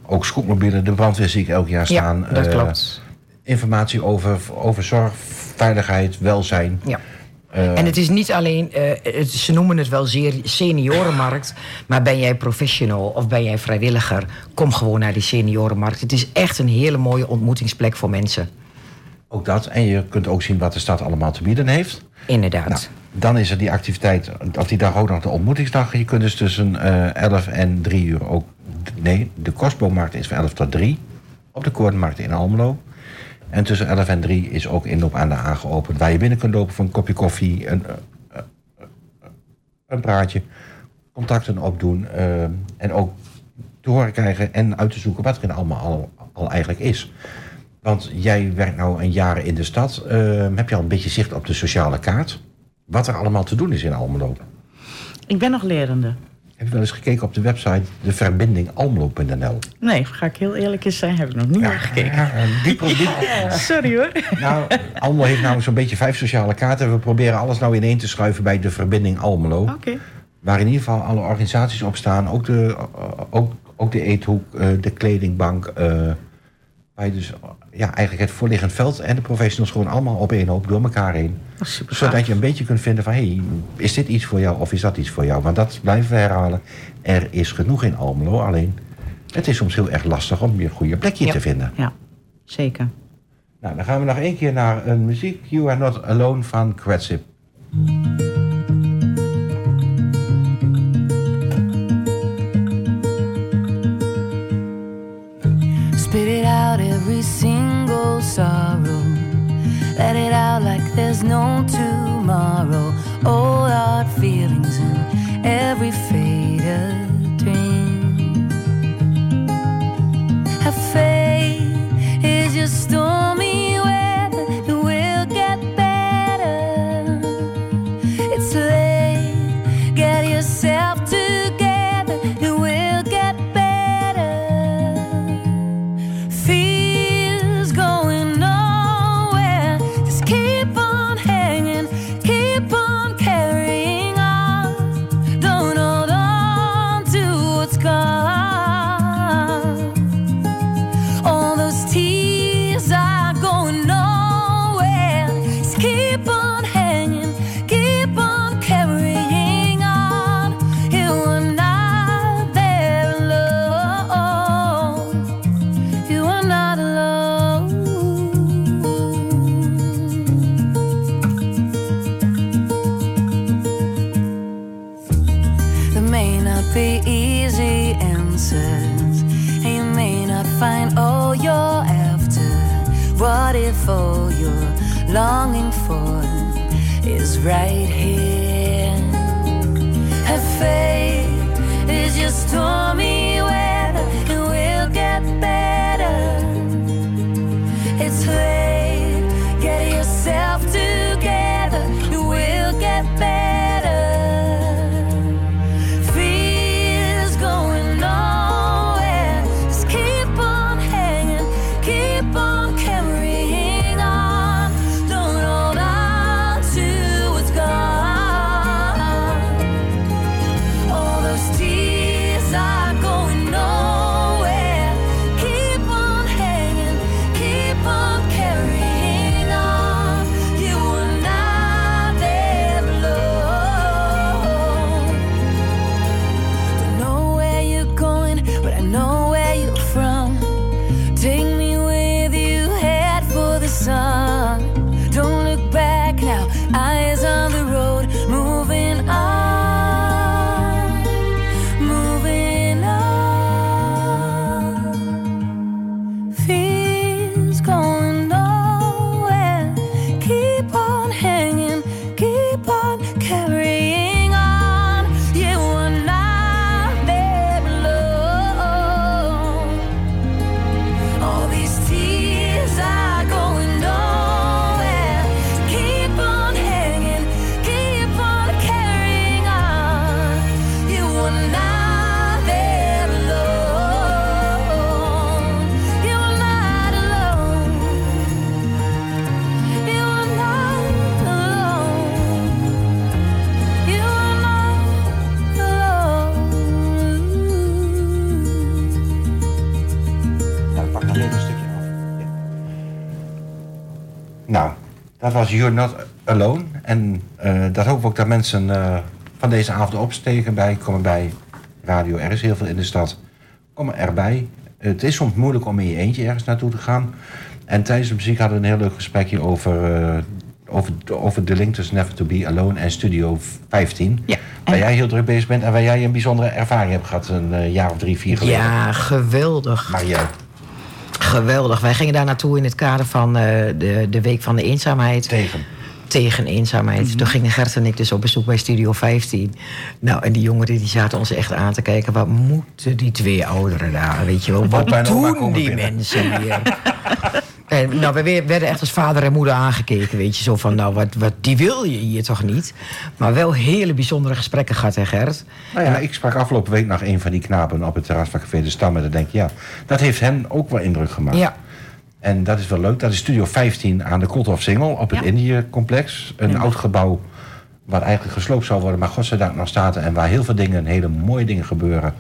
Ook scootmobielen, de brandweer zie ik elk jaar staan. ja, dat Eh, klopt. Informatie over, over zorg, veiligheid, welzijn. Ja. Eh, En het is niet alleen, eh, het- ze noemen het wel zeer seniorenmarkt, maar ben jij professional of ben jij vrijwilliger, kom gewoon naar die seniorenmarkt. Het is echt een hele mooie ontmoetingsplek voor mensen. Ook dat. En je kunt ook zien wat de stad allemaal te bieden heeft. Inderdaad. Nou, dan is er die activiteit, of die dag ook nog de ontmoetingsdag. Je kunt dus tussen eh 11 en 3 uur ook... Nee, de Kostboommarkt is van 11 tot 3. Op de Koordenmarkt in Almelo. En tussen 11 en 3 is ook inloop aan de A geopend. Waar je binnen kunt lopen voor een kopje koffie, een, eh, eh, een praatje. Contacten opdoen. eh, en ook te horen krijgen en uit te zoeken wat er allemaal al, al eigenlijk is. Want jij werkt nou een jaar in de stad. Heb je al een beetje zicht op de sociale kaart? Wat er allemaal te doen is in Almelo? Ik ben nog lerende. Heb je wel eens gekeken op de website deverbindingalmelo.nl? Nee, ga ik heel eerlijk eens zijn, heb ik nog niet naar gekeken. Ja, eh, die, pro- die- Sorry hoor. nou, Almelo heeft namelijk zo'n beetje vijf sociale kaarten. We proberen alles nou ineen te schuiven bij de verbinding Almelo. Oké. Waar in ieder geval alle organisaties op staan. Ook de, ook, ook de eethoek, eh, de kledingbank. eh, waar je dus ja, eigenlijk het voorliggend veld en de professionals gewoon allemaal op één hoop door elkaar heen. Zodat je een beetje kunt vinden van... hé, hey, is dit iets voor jou of is dat iets voor jou? Want dat blijven we herhalen. Er is genoeg in Almelo, alleen... het is soms heel erg lastig om je goede plekje Ja. te vinden. Ja, zeker. Nou, dan gaan we nog één keer naar een muziek. You Are Not Alone van Kwetsip. No tomorrow. All our feelings in every longing for is right Nou, dat was You're Not Alone. En eh, dat hoop ik ook dat mensen eh, van deze avond opstegen bij, komen bij Radio. Er is heel veel in de stad. Komen erbij. Het is soms moeilijk om in je eentje ergens naartoe te gaan. En tijdens de muziek hadden we een heel leuk gesprekje over, eh, over, over de link tussen Never to Be Alone en Studio 15. Ja. Waar jij heel druk bezig bent en waar jij een bijzondere ervaring hebt gehad een jaar of drie, vier geleden. Ja, geweldig. Marielle. Geweldig. Wij gingen daar naartoe in het kader van eh, de, de Week van de Eenzaamheid. Tegen. Tegen eenzaamheid. Toen gingen Gert en ik dus op bezoek bij Studio 15. Nou, en die jongeren die zaten ons echt aan te kijken. Wat moeten die twee ouderen daar? Weet je wel, wat doen die binnen. mensen hier? En, nou, we werden echt als vader en moeder aangekeken, weet je. Zo van, nou, wat, wat, die wil je hier toch niet? Maar wel hele bijzondere gesprekken gehad, hè Gert? Nou ja, ik sprak afgelopen week nog een van die knapen op het terras van Café de Stam. En dan denk ik, ja, dat heeft hen ook wel indruk gemaakt. Ja. En dat is wel leuk. Dat is Studio 15 aan de Koolhof Singel op het Ja. Indië-complex. Een oud gebouw wat eigenlijk gesloopt zou worden, maar godzijdank nog staat. En waar heel veel dingen, hele mooie dingen gebeuren.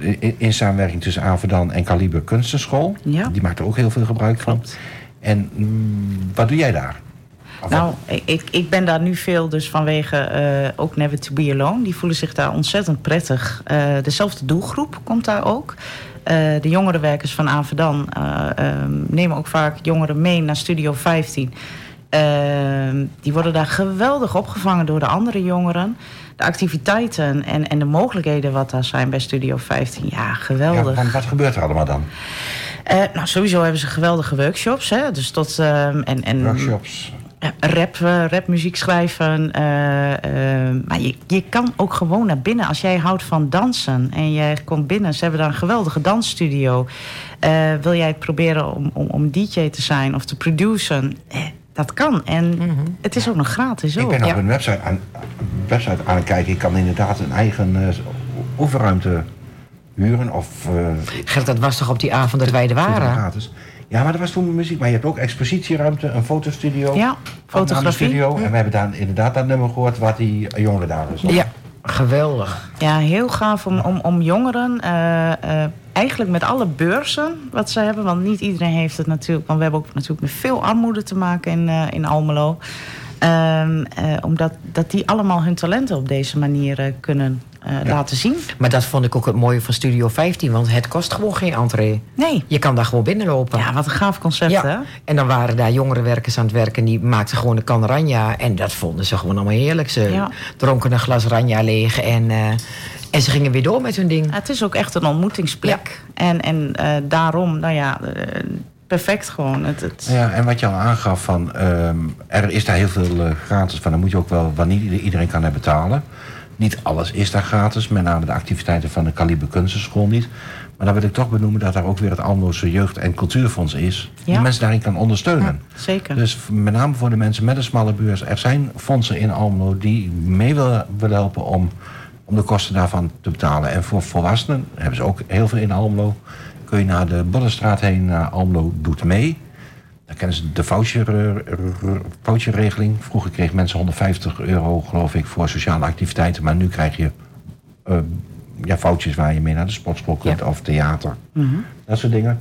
In, in samenwerking tussen Avedan en Kaliber Kunstenschool. Ja. Die maakt er ook heel veel gebruik van. En mm, wat doe jij daar? Of Nou, ik, ik ben daar nu veel dus vanwege eh, ook Never to Be Alone. Die voelen zich daar ontzettend prettig. Eh, dezelfde doelgroep komt daar ook. Eh, de jongerenwerkers van Avedan eh, ehm, nemen ook vaak jongeren mee naar Studio 15. Ehm, die worden daar geweldig opgevangen door de andere jongeren. De activiteiten en, en de mogelijkheden wat daar zijn bij Studio 15. Ja, ja, geweldig. want wat gebeurt er allemaal dan? Eh, nou, sowieso hebben ze geweldige workshops. Hè? Dus tot, ehm, en, en Workshops. ja, rap, eh, rapmuziek schrijven. eh, eh, maar je, je kan ook gewoon naar binnen. Als jij houdt van dansen en jij komt binnen. Ze hebben daar een geweldige dansstudio. Eh, wil jij het proberen om, om, om DJ te zijn of te produceren? Eh, dat kan. En het is ook nog gratis. Ik Ook. ben op Ja. een website aan, website aan het kijken. Ik kan inderdaad een eigen eh, oefenruimte huren. Of eh, Gert, dat was toch op die avond dat wij er Waren. Ja, maar dat was toen muziek. Maar je hebt ook expositieruimte, een fotostudio. Ja, fotografie. studio. En we hebben daar inderdaad dat nummer gehoord wat die jongeren daar is. Ja, geweldig. Ja, heel gaaf om, om, om jongeren, eh, eh, eigenlijk met alle beurzen wat ze hebben, want niet iedereen heeft het natuurlijk, want we hebben ook natuurlijk met veel armoede te maken in, eh, in Almelo. Ehm, eh, omdat dat die allemaal hun talenten op deze manier eh, kunnen eh, laten zien. Maar dat vond ik ook het mooie van Studio 15, want het kost gewoon geen entree. Nee. Je kan daar gewoon binnenlopen. Ja, wat een gaaf concept, hè? Ja, en dan waren daar jongere werkers aan het werken... die maakten gewoon een kan ranja. En dat vonden ze gewoon allemaal heerlijk. Ze Ja. dronken een glas ranja leeg en, en ze gingen weer door met hun ding. Ja, Het is ook echt een ontmoetingsplek. En, en daarom, nou ja, perfect gewoon. Het, het, Ja, en wat je al aangaf van, ehm, er is daar heel veel eh, gratis van. Dan moet je ook wel, ieder- iedereen kan er betalen. Niet alles is daar gratis, met name de activiteiten van de Kaliber Kunstenschool niet. Maar dan wil ik toch benoemen dat daar ook weer het Almeloze Jeugd- en Cultuurfonds is. Die Ja. mensen daarin kan ondersteunen. zeker. Dus met name voor de mensen met een smalle beurs. Er zijn fondsen in Almelo die mee willen, willen helpen om, om de kosten daarvan te betalen. En voor volwassenen hebben ze ook heel veel in Almelo. Kun je naar de Boddenstraat heen, naar Almelo doet mee. Dan kennen ze de voucher, eh, voucherregeling. Vroeger kregen mensen 150 euro, geloof ik, voor sociale activiteiten. Maar nu krijg je eh, ja, foutjes waar je mee naar de sportschool kunt Ja. of theater. Dat soort dingen.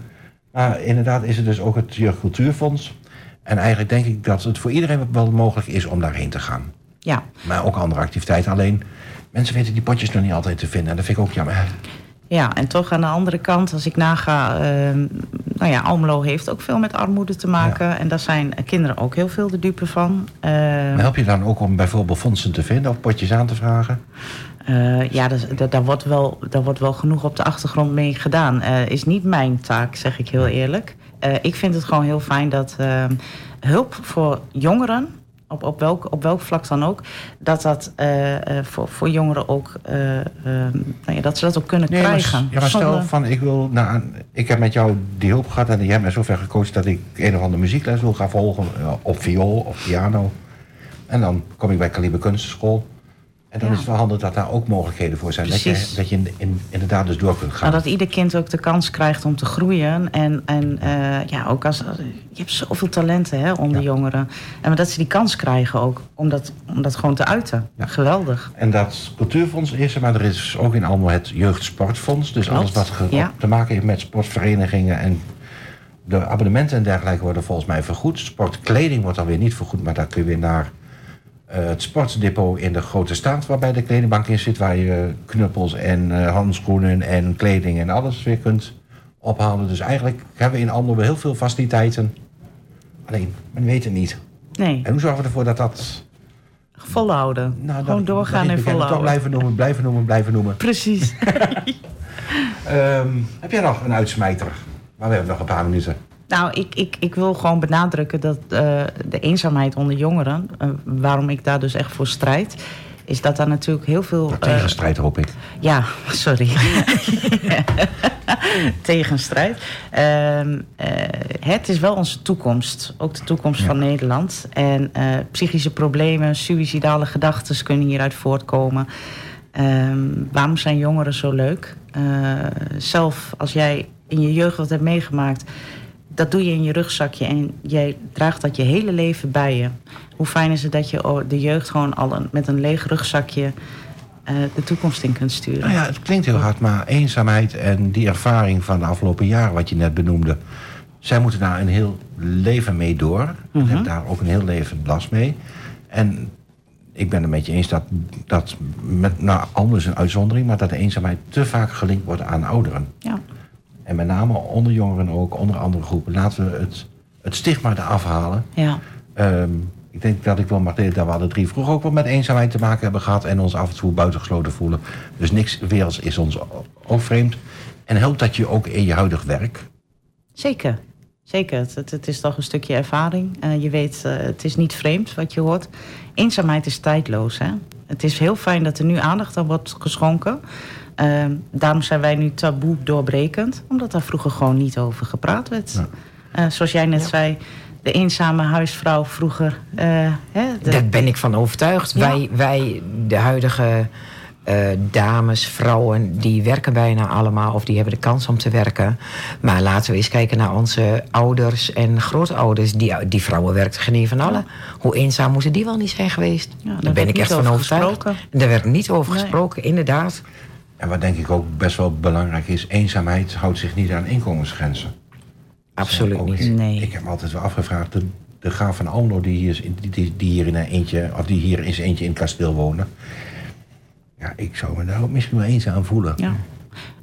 Maar inderdaad is er dus ook het Jeugdcultuurfonds. En eigenlijk denk ik dat het voor iedereen wel mogelijk is om daarheen te gaan. ja. Maar ook andere activiteiten. Alleen, mensen weten die potjes nog niet altijd te vinden. En dat vind ik ook jammer. Ja, en toch aan de andere kant, als ik naga... ehm, nou ja, Almelo heeft ook veel met armoede te maken. En daar zijn kinderen ook heel veel de dupe van. Ehm, Maar help je dan ook om bijvoorbeeld fondsen te vinden of potjes aan te vragen? Eh, ja, dat, dat, daar, wordt wel, daar wordt wel genoeg op de achtergrond mee gedaan. Eh, is niet mijn taak, zeg ik heel eerlijk. Eh, ik vind het gewoon heel fijn dat eh, hulp voor jongeren, op, op, welk, op welk vlak dan ook, dat dat eh, eh, voor, voor jongeren ook, eh, eh, nou ja, dat ze dat ook kunnen Nee, maar, krijgen. ja, maar stel van, ik wil nou, ik heb met jou die hulp gehad en je hebt mij zover gecoacht dat ik een of andere muziekles wil gaan volgen op viool of piano. En dan kom ik bij Kaliber Kunstenschool. En dan Ja. is het wel handig dat daar ook mogelijkheden voor zijn. Dat je, Precies. dat je in, in- inderdaad dus door kunt gaan. Maar dat ieder kind ook de kans krijgt om te groeien. En, en eh, ja, ook als. Je hebt zoveel talenten hè, onder Ja. jongeren. En maar dat ze die kans krijgen ook om dat, om dat gewoon te uiten. Ja. Geweldig. En dat cultuurfonds is er, maar er is ook in allemaal het jeugdsportfonds. Dus Klopt, alles wat te maken heeft met sportverenigingen en de abonnementen en dergelijke worden volgens mij vergoed. Sportkleding wordt dan weer niet vergoed, maar daar kun je weer naar het sportdepot in de Grote Staat, waarbij de kledingbank in zit, waar je knuppels en eh, handschoenen en kleding en alles weer kunt ophalen. Dus eigenlijk hebben we in Almelo wel heel veel faciliteiten. Alleen, men weet het niet. Nee, En hoe zorgen we ervoor dat dat... volhouden. Nou, gewoon doorgaan dat en bekend- Toch volhouden. blijven noemen, blijven noemen, blijven noemen. Precies. Ehm, heb jij nog een uitsmijter? Maar we hebben nog een paar minuten. Nou, ik, ik, ik wil gewoon benadrukken dat eh, de eenzaamheid onder jongeren, eh, waarom ik daar dus echt voor strijd, is dat daar natuurlijk heel veel. eh, Tegenstrijd hoop ik. Ja, sorry. Tegenstrijd. Ehm, eh, het is wel onze toekomst. Ook de toekomst Ja. van Nederland. En psychische problemen, suïcidale gedachten kunnen hieruit voortkomen. Ehm, waarom zijn jongeren zo leuk? Zelf, als jij in je jeugd wat hebt meegemaakt... dat doe je in je rugzakje en jij draagt dat je hele leven bij je. Hoe fijn is het dat je de jeugd gewoon al een- met een leeg rugzakje... eh, de toekomst in kunt sturen. Nou ja, het klinkt heel hard, maar eenzaamheid en die ervaring van de afgelopen jaren, wat je net benoemde. Zij moeten daar een heel leven mee door. En hebben daar ook een heel leven last mee. En ik ben het met je eens dat, dat met, nou, anders een uitzondering, maar dat de eenzaamheid te vaak gelinkt wordt aan ouderen. Ja. En met name onder jongeren ook, onder andere groepen. Laten we het, het stigma eraf halen. Ja, Ehm, ik denk dat ik wel mag delen dat we alle drie vroeger ook wel met eenzaamheid te maken hebben gehad. En ons af en toe buitengesloten voelen. Dus niks werelds is ons ook vreemd. En helpt dat je ook in je huidig werk. zeker. Zeker. Het, het, is toch een stukje ervaring. Eh, je weet, eh, het is niet vreemd wat je hoort. Eenzaamheid is tijdloos. Hè? Het is heel fijn dat er nu aandacht aan wordt geschonken. Ehm, daarom zijn wij nu taboe doorbrekend. Omdat daar vroeger gewoon niet over gepraat werd. Ja. Eh, zoals jij net zei, de eenzame huisvrouw vroeger. eh, hè, de- Daar ben ik van overtuigd. Ja. Wij, wij, de huidige eh, dames, vrouwen, die werken bijna allemaal of die hebben de kans om te werken. Maar laten we eens kijken naar onze ouders en grootouders. Die, die vrouwen werkten geen een van allen. Hoe eenzaam moeten die wel niet zijn geweest? Ja, daar daar ben ik echt van over overtuigd. gesproken. En daar werd niet over Nee. gesproken, inderdaad. En wat denk ik ook best wel belangrijk is. Eenzaamheid houdt zich niet aan inkomensgrenzen. Absoluut Ook niet. Nee. Ik heb me altijd wel afgevraagd. De de graaf van Almelo, die hier, is in- die, die hier in een eentje, of die hier eens eentje in het kasteel wonen. Ja, ik zou me daar ook misschien wel eens aan voelen. Ja.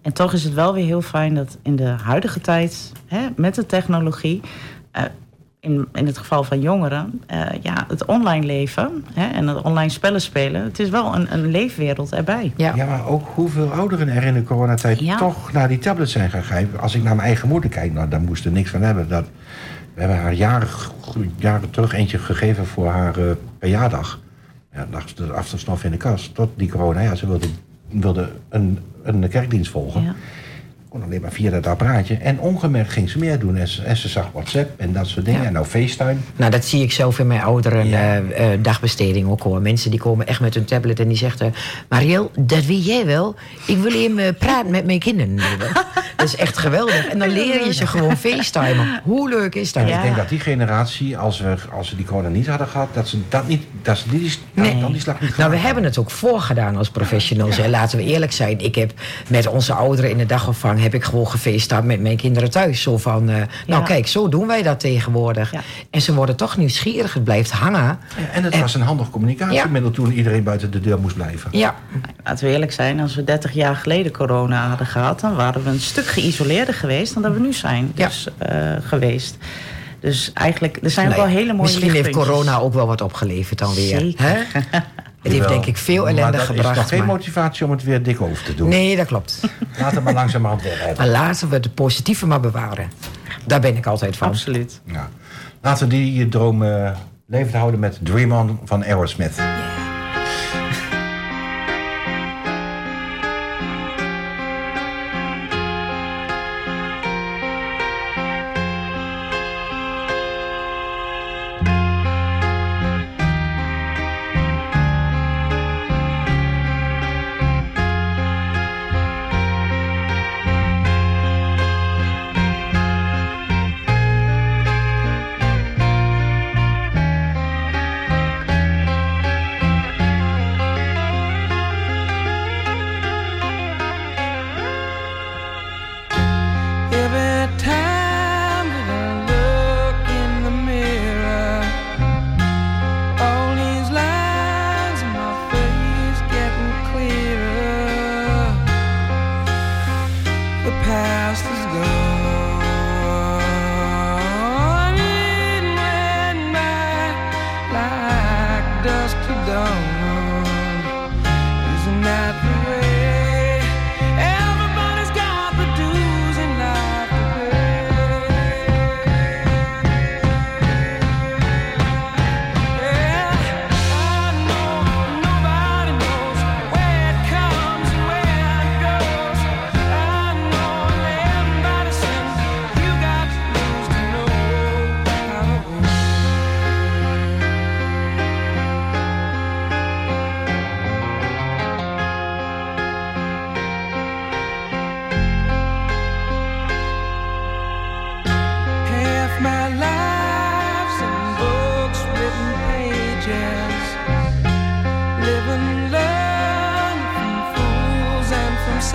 En toch is het wel weer heel fijn dat in de huidige tijd, hè, met de technologie, eh, in, in het geval van jongeren, eh, ja, het online leven hè, en het online spellen spelen, het is wel een, een leefwereld erbij. Ja. Ja, maar ook hoeveel ouderen er in de coronatijd Ja. toch naar die tablets zijn gaan grijpen. Als ik naar mijn eigen moeder kijk, nou, daar moest er niks van hebben. Dat, we hebben haar jaren, jaren terug eentje gegeven voor haar eh, verjaardag. Ja, dan lag ze de afstandsstof in de kast. Tot die corona, ja, ze wilde, wilde een, een kerkdienst volgen. Ja. Kon alleen maar via dat apparaatje. En ongemerkt ging ze meer doen. En ze, en ze zag WhatsApp en dat soort dingen. Ja. En nou FaceTime. Nou, dat zie ik zelf in mijn ouderen Ja. eh, eh, dagbesteding ook hoor. Mensen die komen echt met hun tablet en die zeggen... Mariel, dat weet jij wel. Ik wil even eh, praten met mijn kinderen. dat is echt geweldig. En dan leer je ze gewoon facetimen. Hoe leuk is dat? En Ja. ik denk dat die generatie, als we, als we die corona niet hadden gehad... dat ze dat niet, dat ze die, die, Nee. dan die slag niet Nou, we hebben het ook voorgedaan als professionals. hè. Laten we eerlijk zijn. Ik heb met onze ouderen in de dagopvang... heb ik gewoon gefacetimed met mijn kinderen thuis. Zo van, eh, nou Ja. kijk, zo doen wij dat tegenwoordig. Ja. En ze worden toch nieuwsgierig. Het blijft hangen. En het En- was een handig communicatiemiddel toen iedereen buiten de deur moest blijven. Ja, Laten we eerlijk zijn, als we 30 jaar geleden corona hadden gehad, dan waren we een stuk geïsoleerder geweest dan dat we nu zijn Ja. dus, eh, geweest. Dus eigenlijk, er zijn ook wel hele mooie Misschien heeft corona ook wel wat opgeleverd dan weer. Zeker. Hè? Het heeft denk ik veel ellende maar dat gebracht. is nog geen maar- motivatie om het weer dik over te doen. Nee, dat klopt. Laat het maar langzamerhand weg hebben. Maar laten we het positieve maar bewaren. Daar ben ik altijd van. Absoluut. Ja. Laten we die droom eh, levend houden met Dream On van Aerosmith.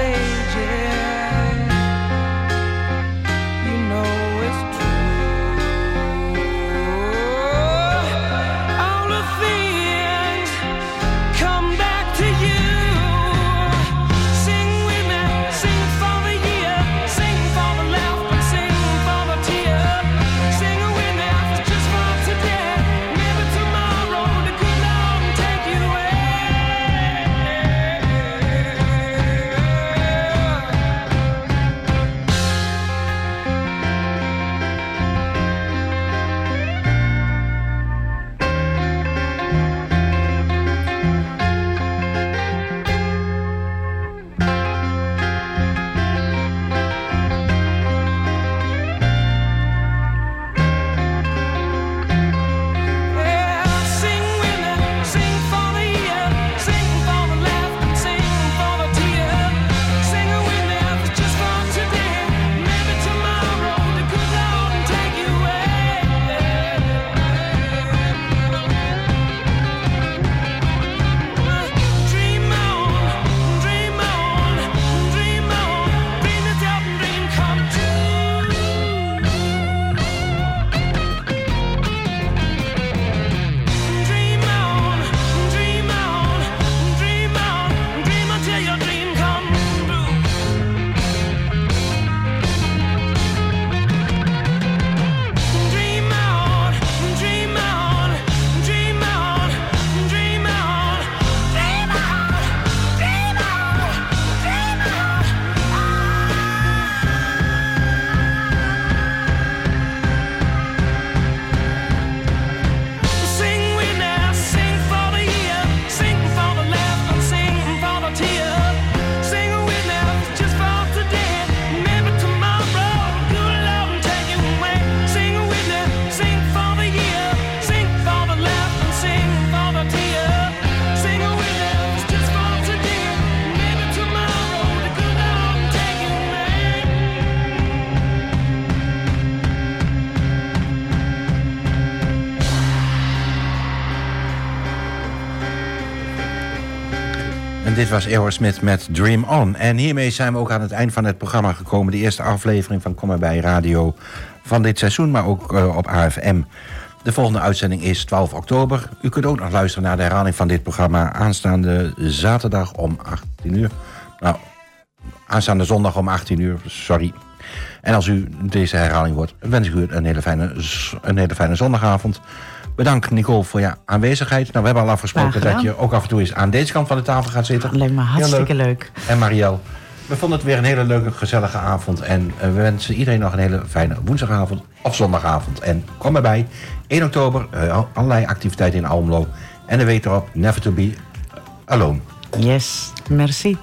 Sages. Was Aerosmith met Dream On. En hiermee zijn we ook aan het eind van het programma gekomen. De eerste aflevering van Kom bij Radio van dit seizoen, maar ook eh, op AFM. De volgende uitzending is 12 oktober. U kunt ook nog luisteren naar de herhaling van dit programma aanstaande zaterdag om 18 uur. Nou, aanstaande zondag om 18 uur, sorry. En als u deze herhaling wordt, wens ik u een hele fijne, een hele fijne zondagavond. Bedankt Nicole voor je aanwezigheid. Nou, we hebben al afgesproken dat je ook af en toe eens aan deze kant van de tafel gaat zitten. Lijkt me hartstikke leuk. En Marielle, we vonden het weer een hele leuke, gezellige avond. En eh, we wensen iedereen nog een hele fijne woensdagavond of zondagavond. En kom erbij. 1 oktober, eh, allerlei activiteiten in Almelo. En de weet erop, never to be alone. Yes, merci.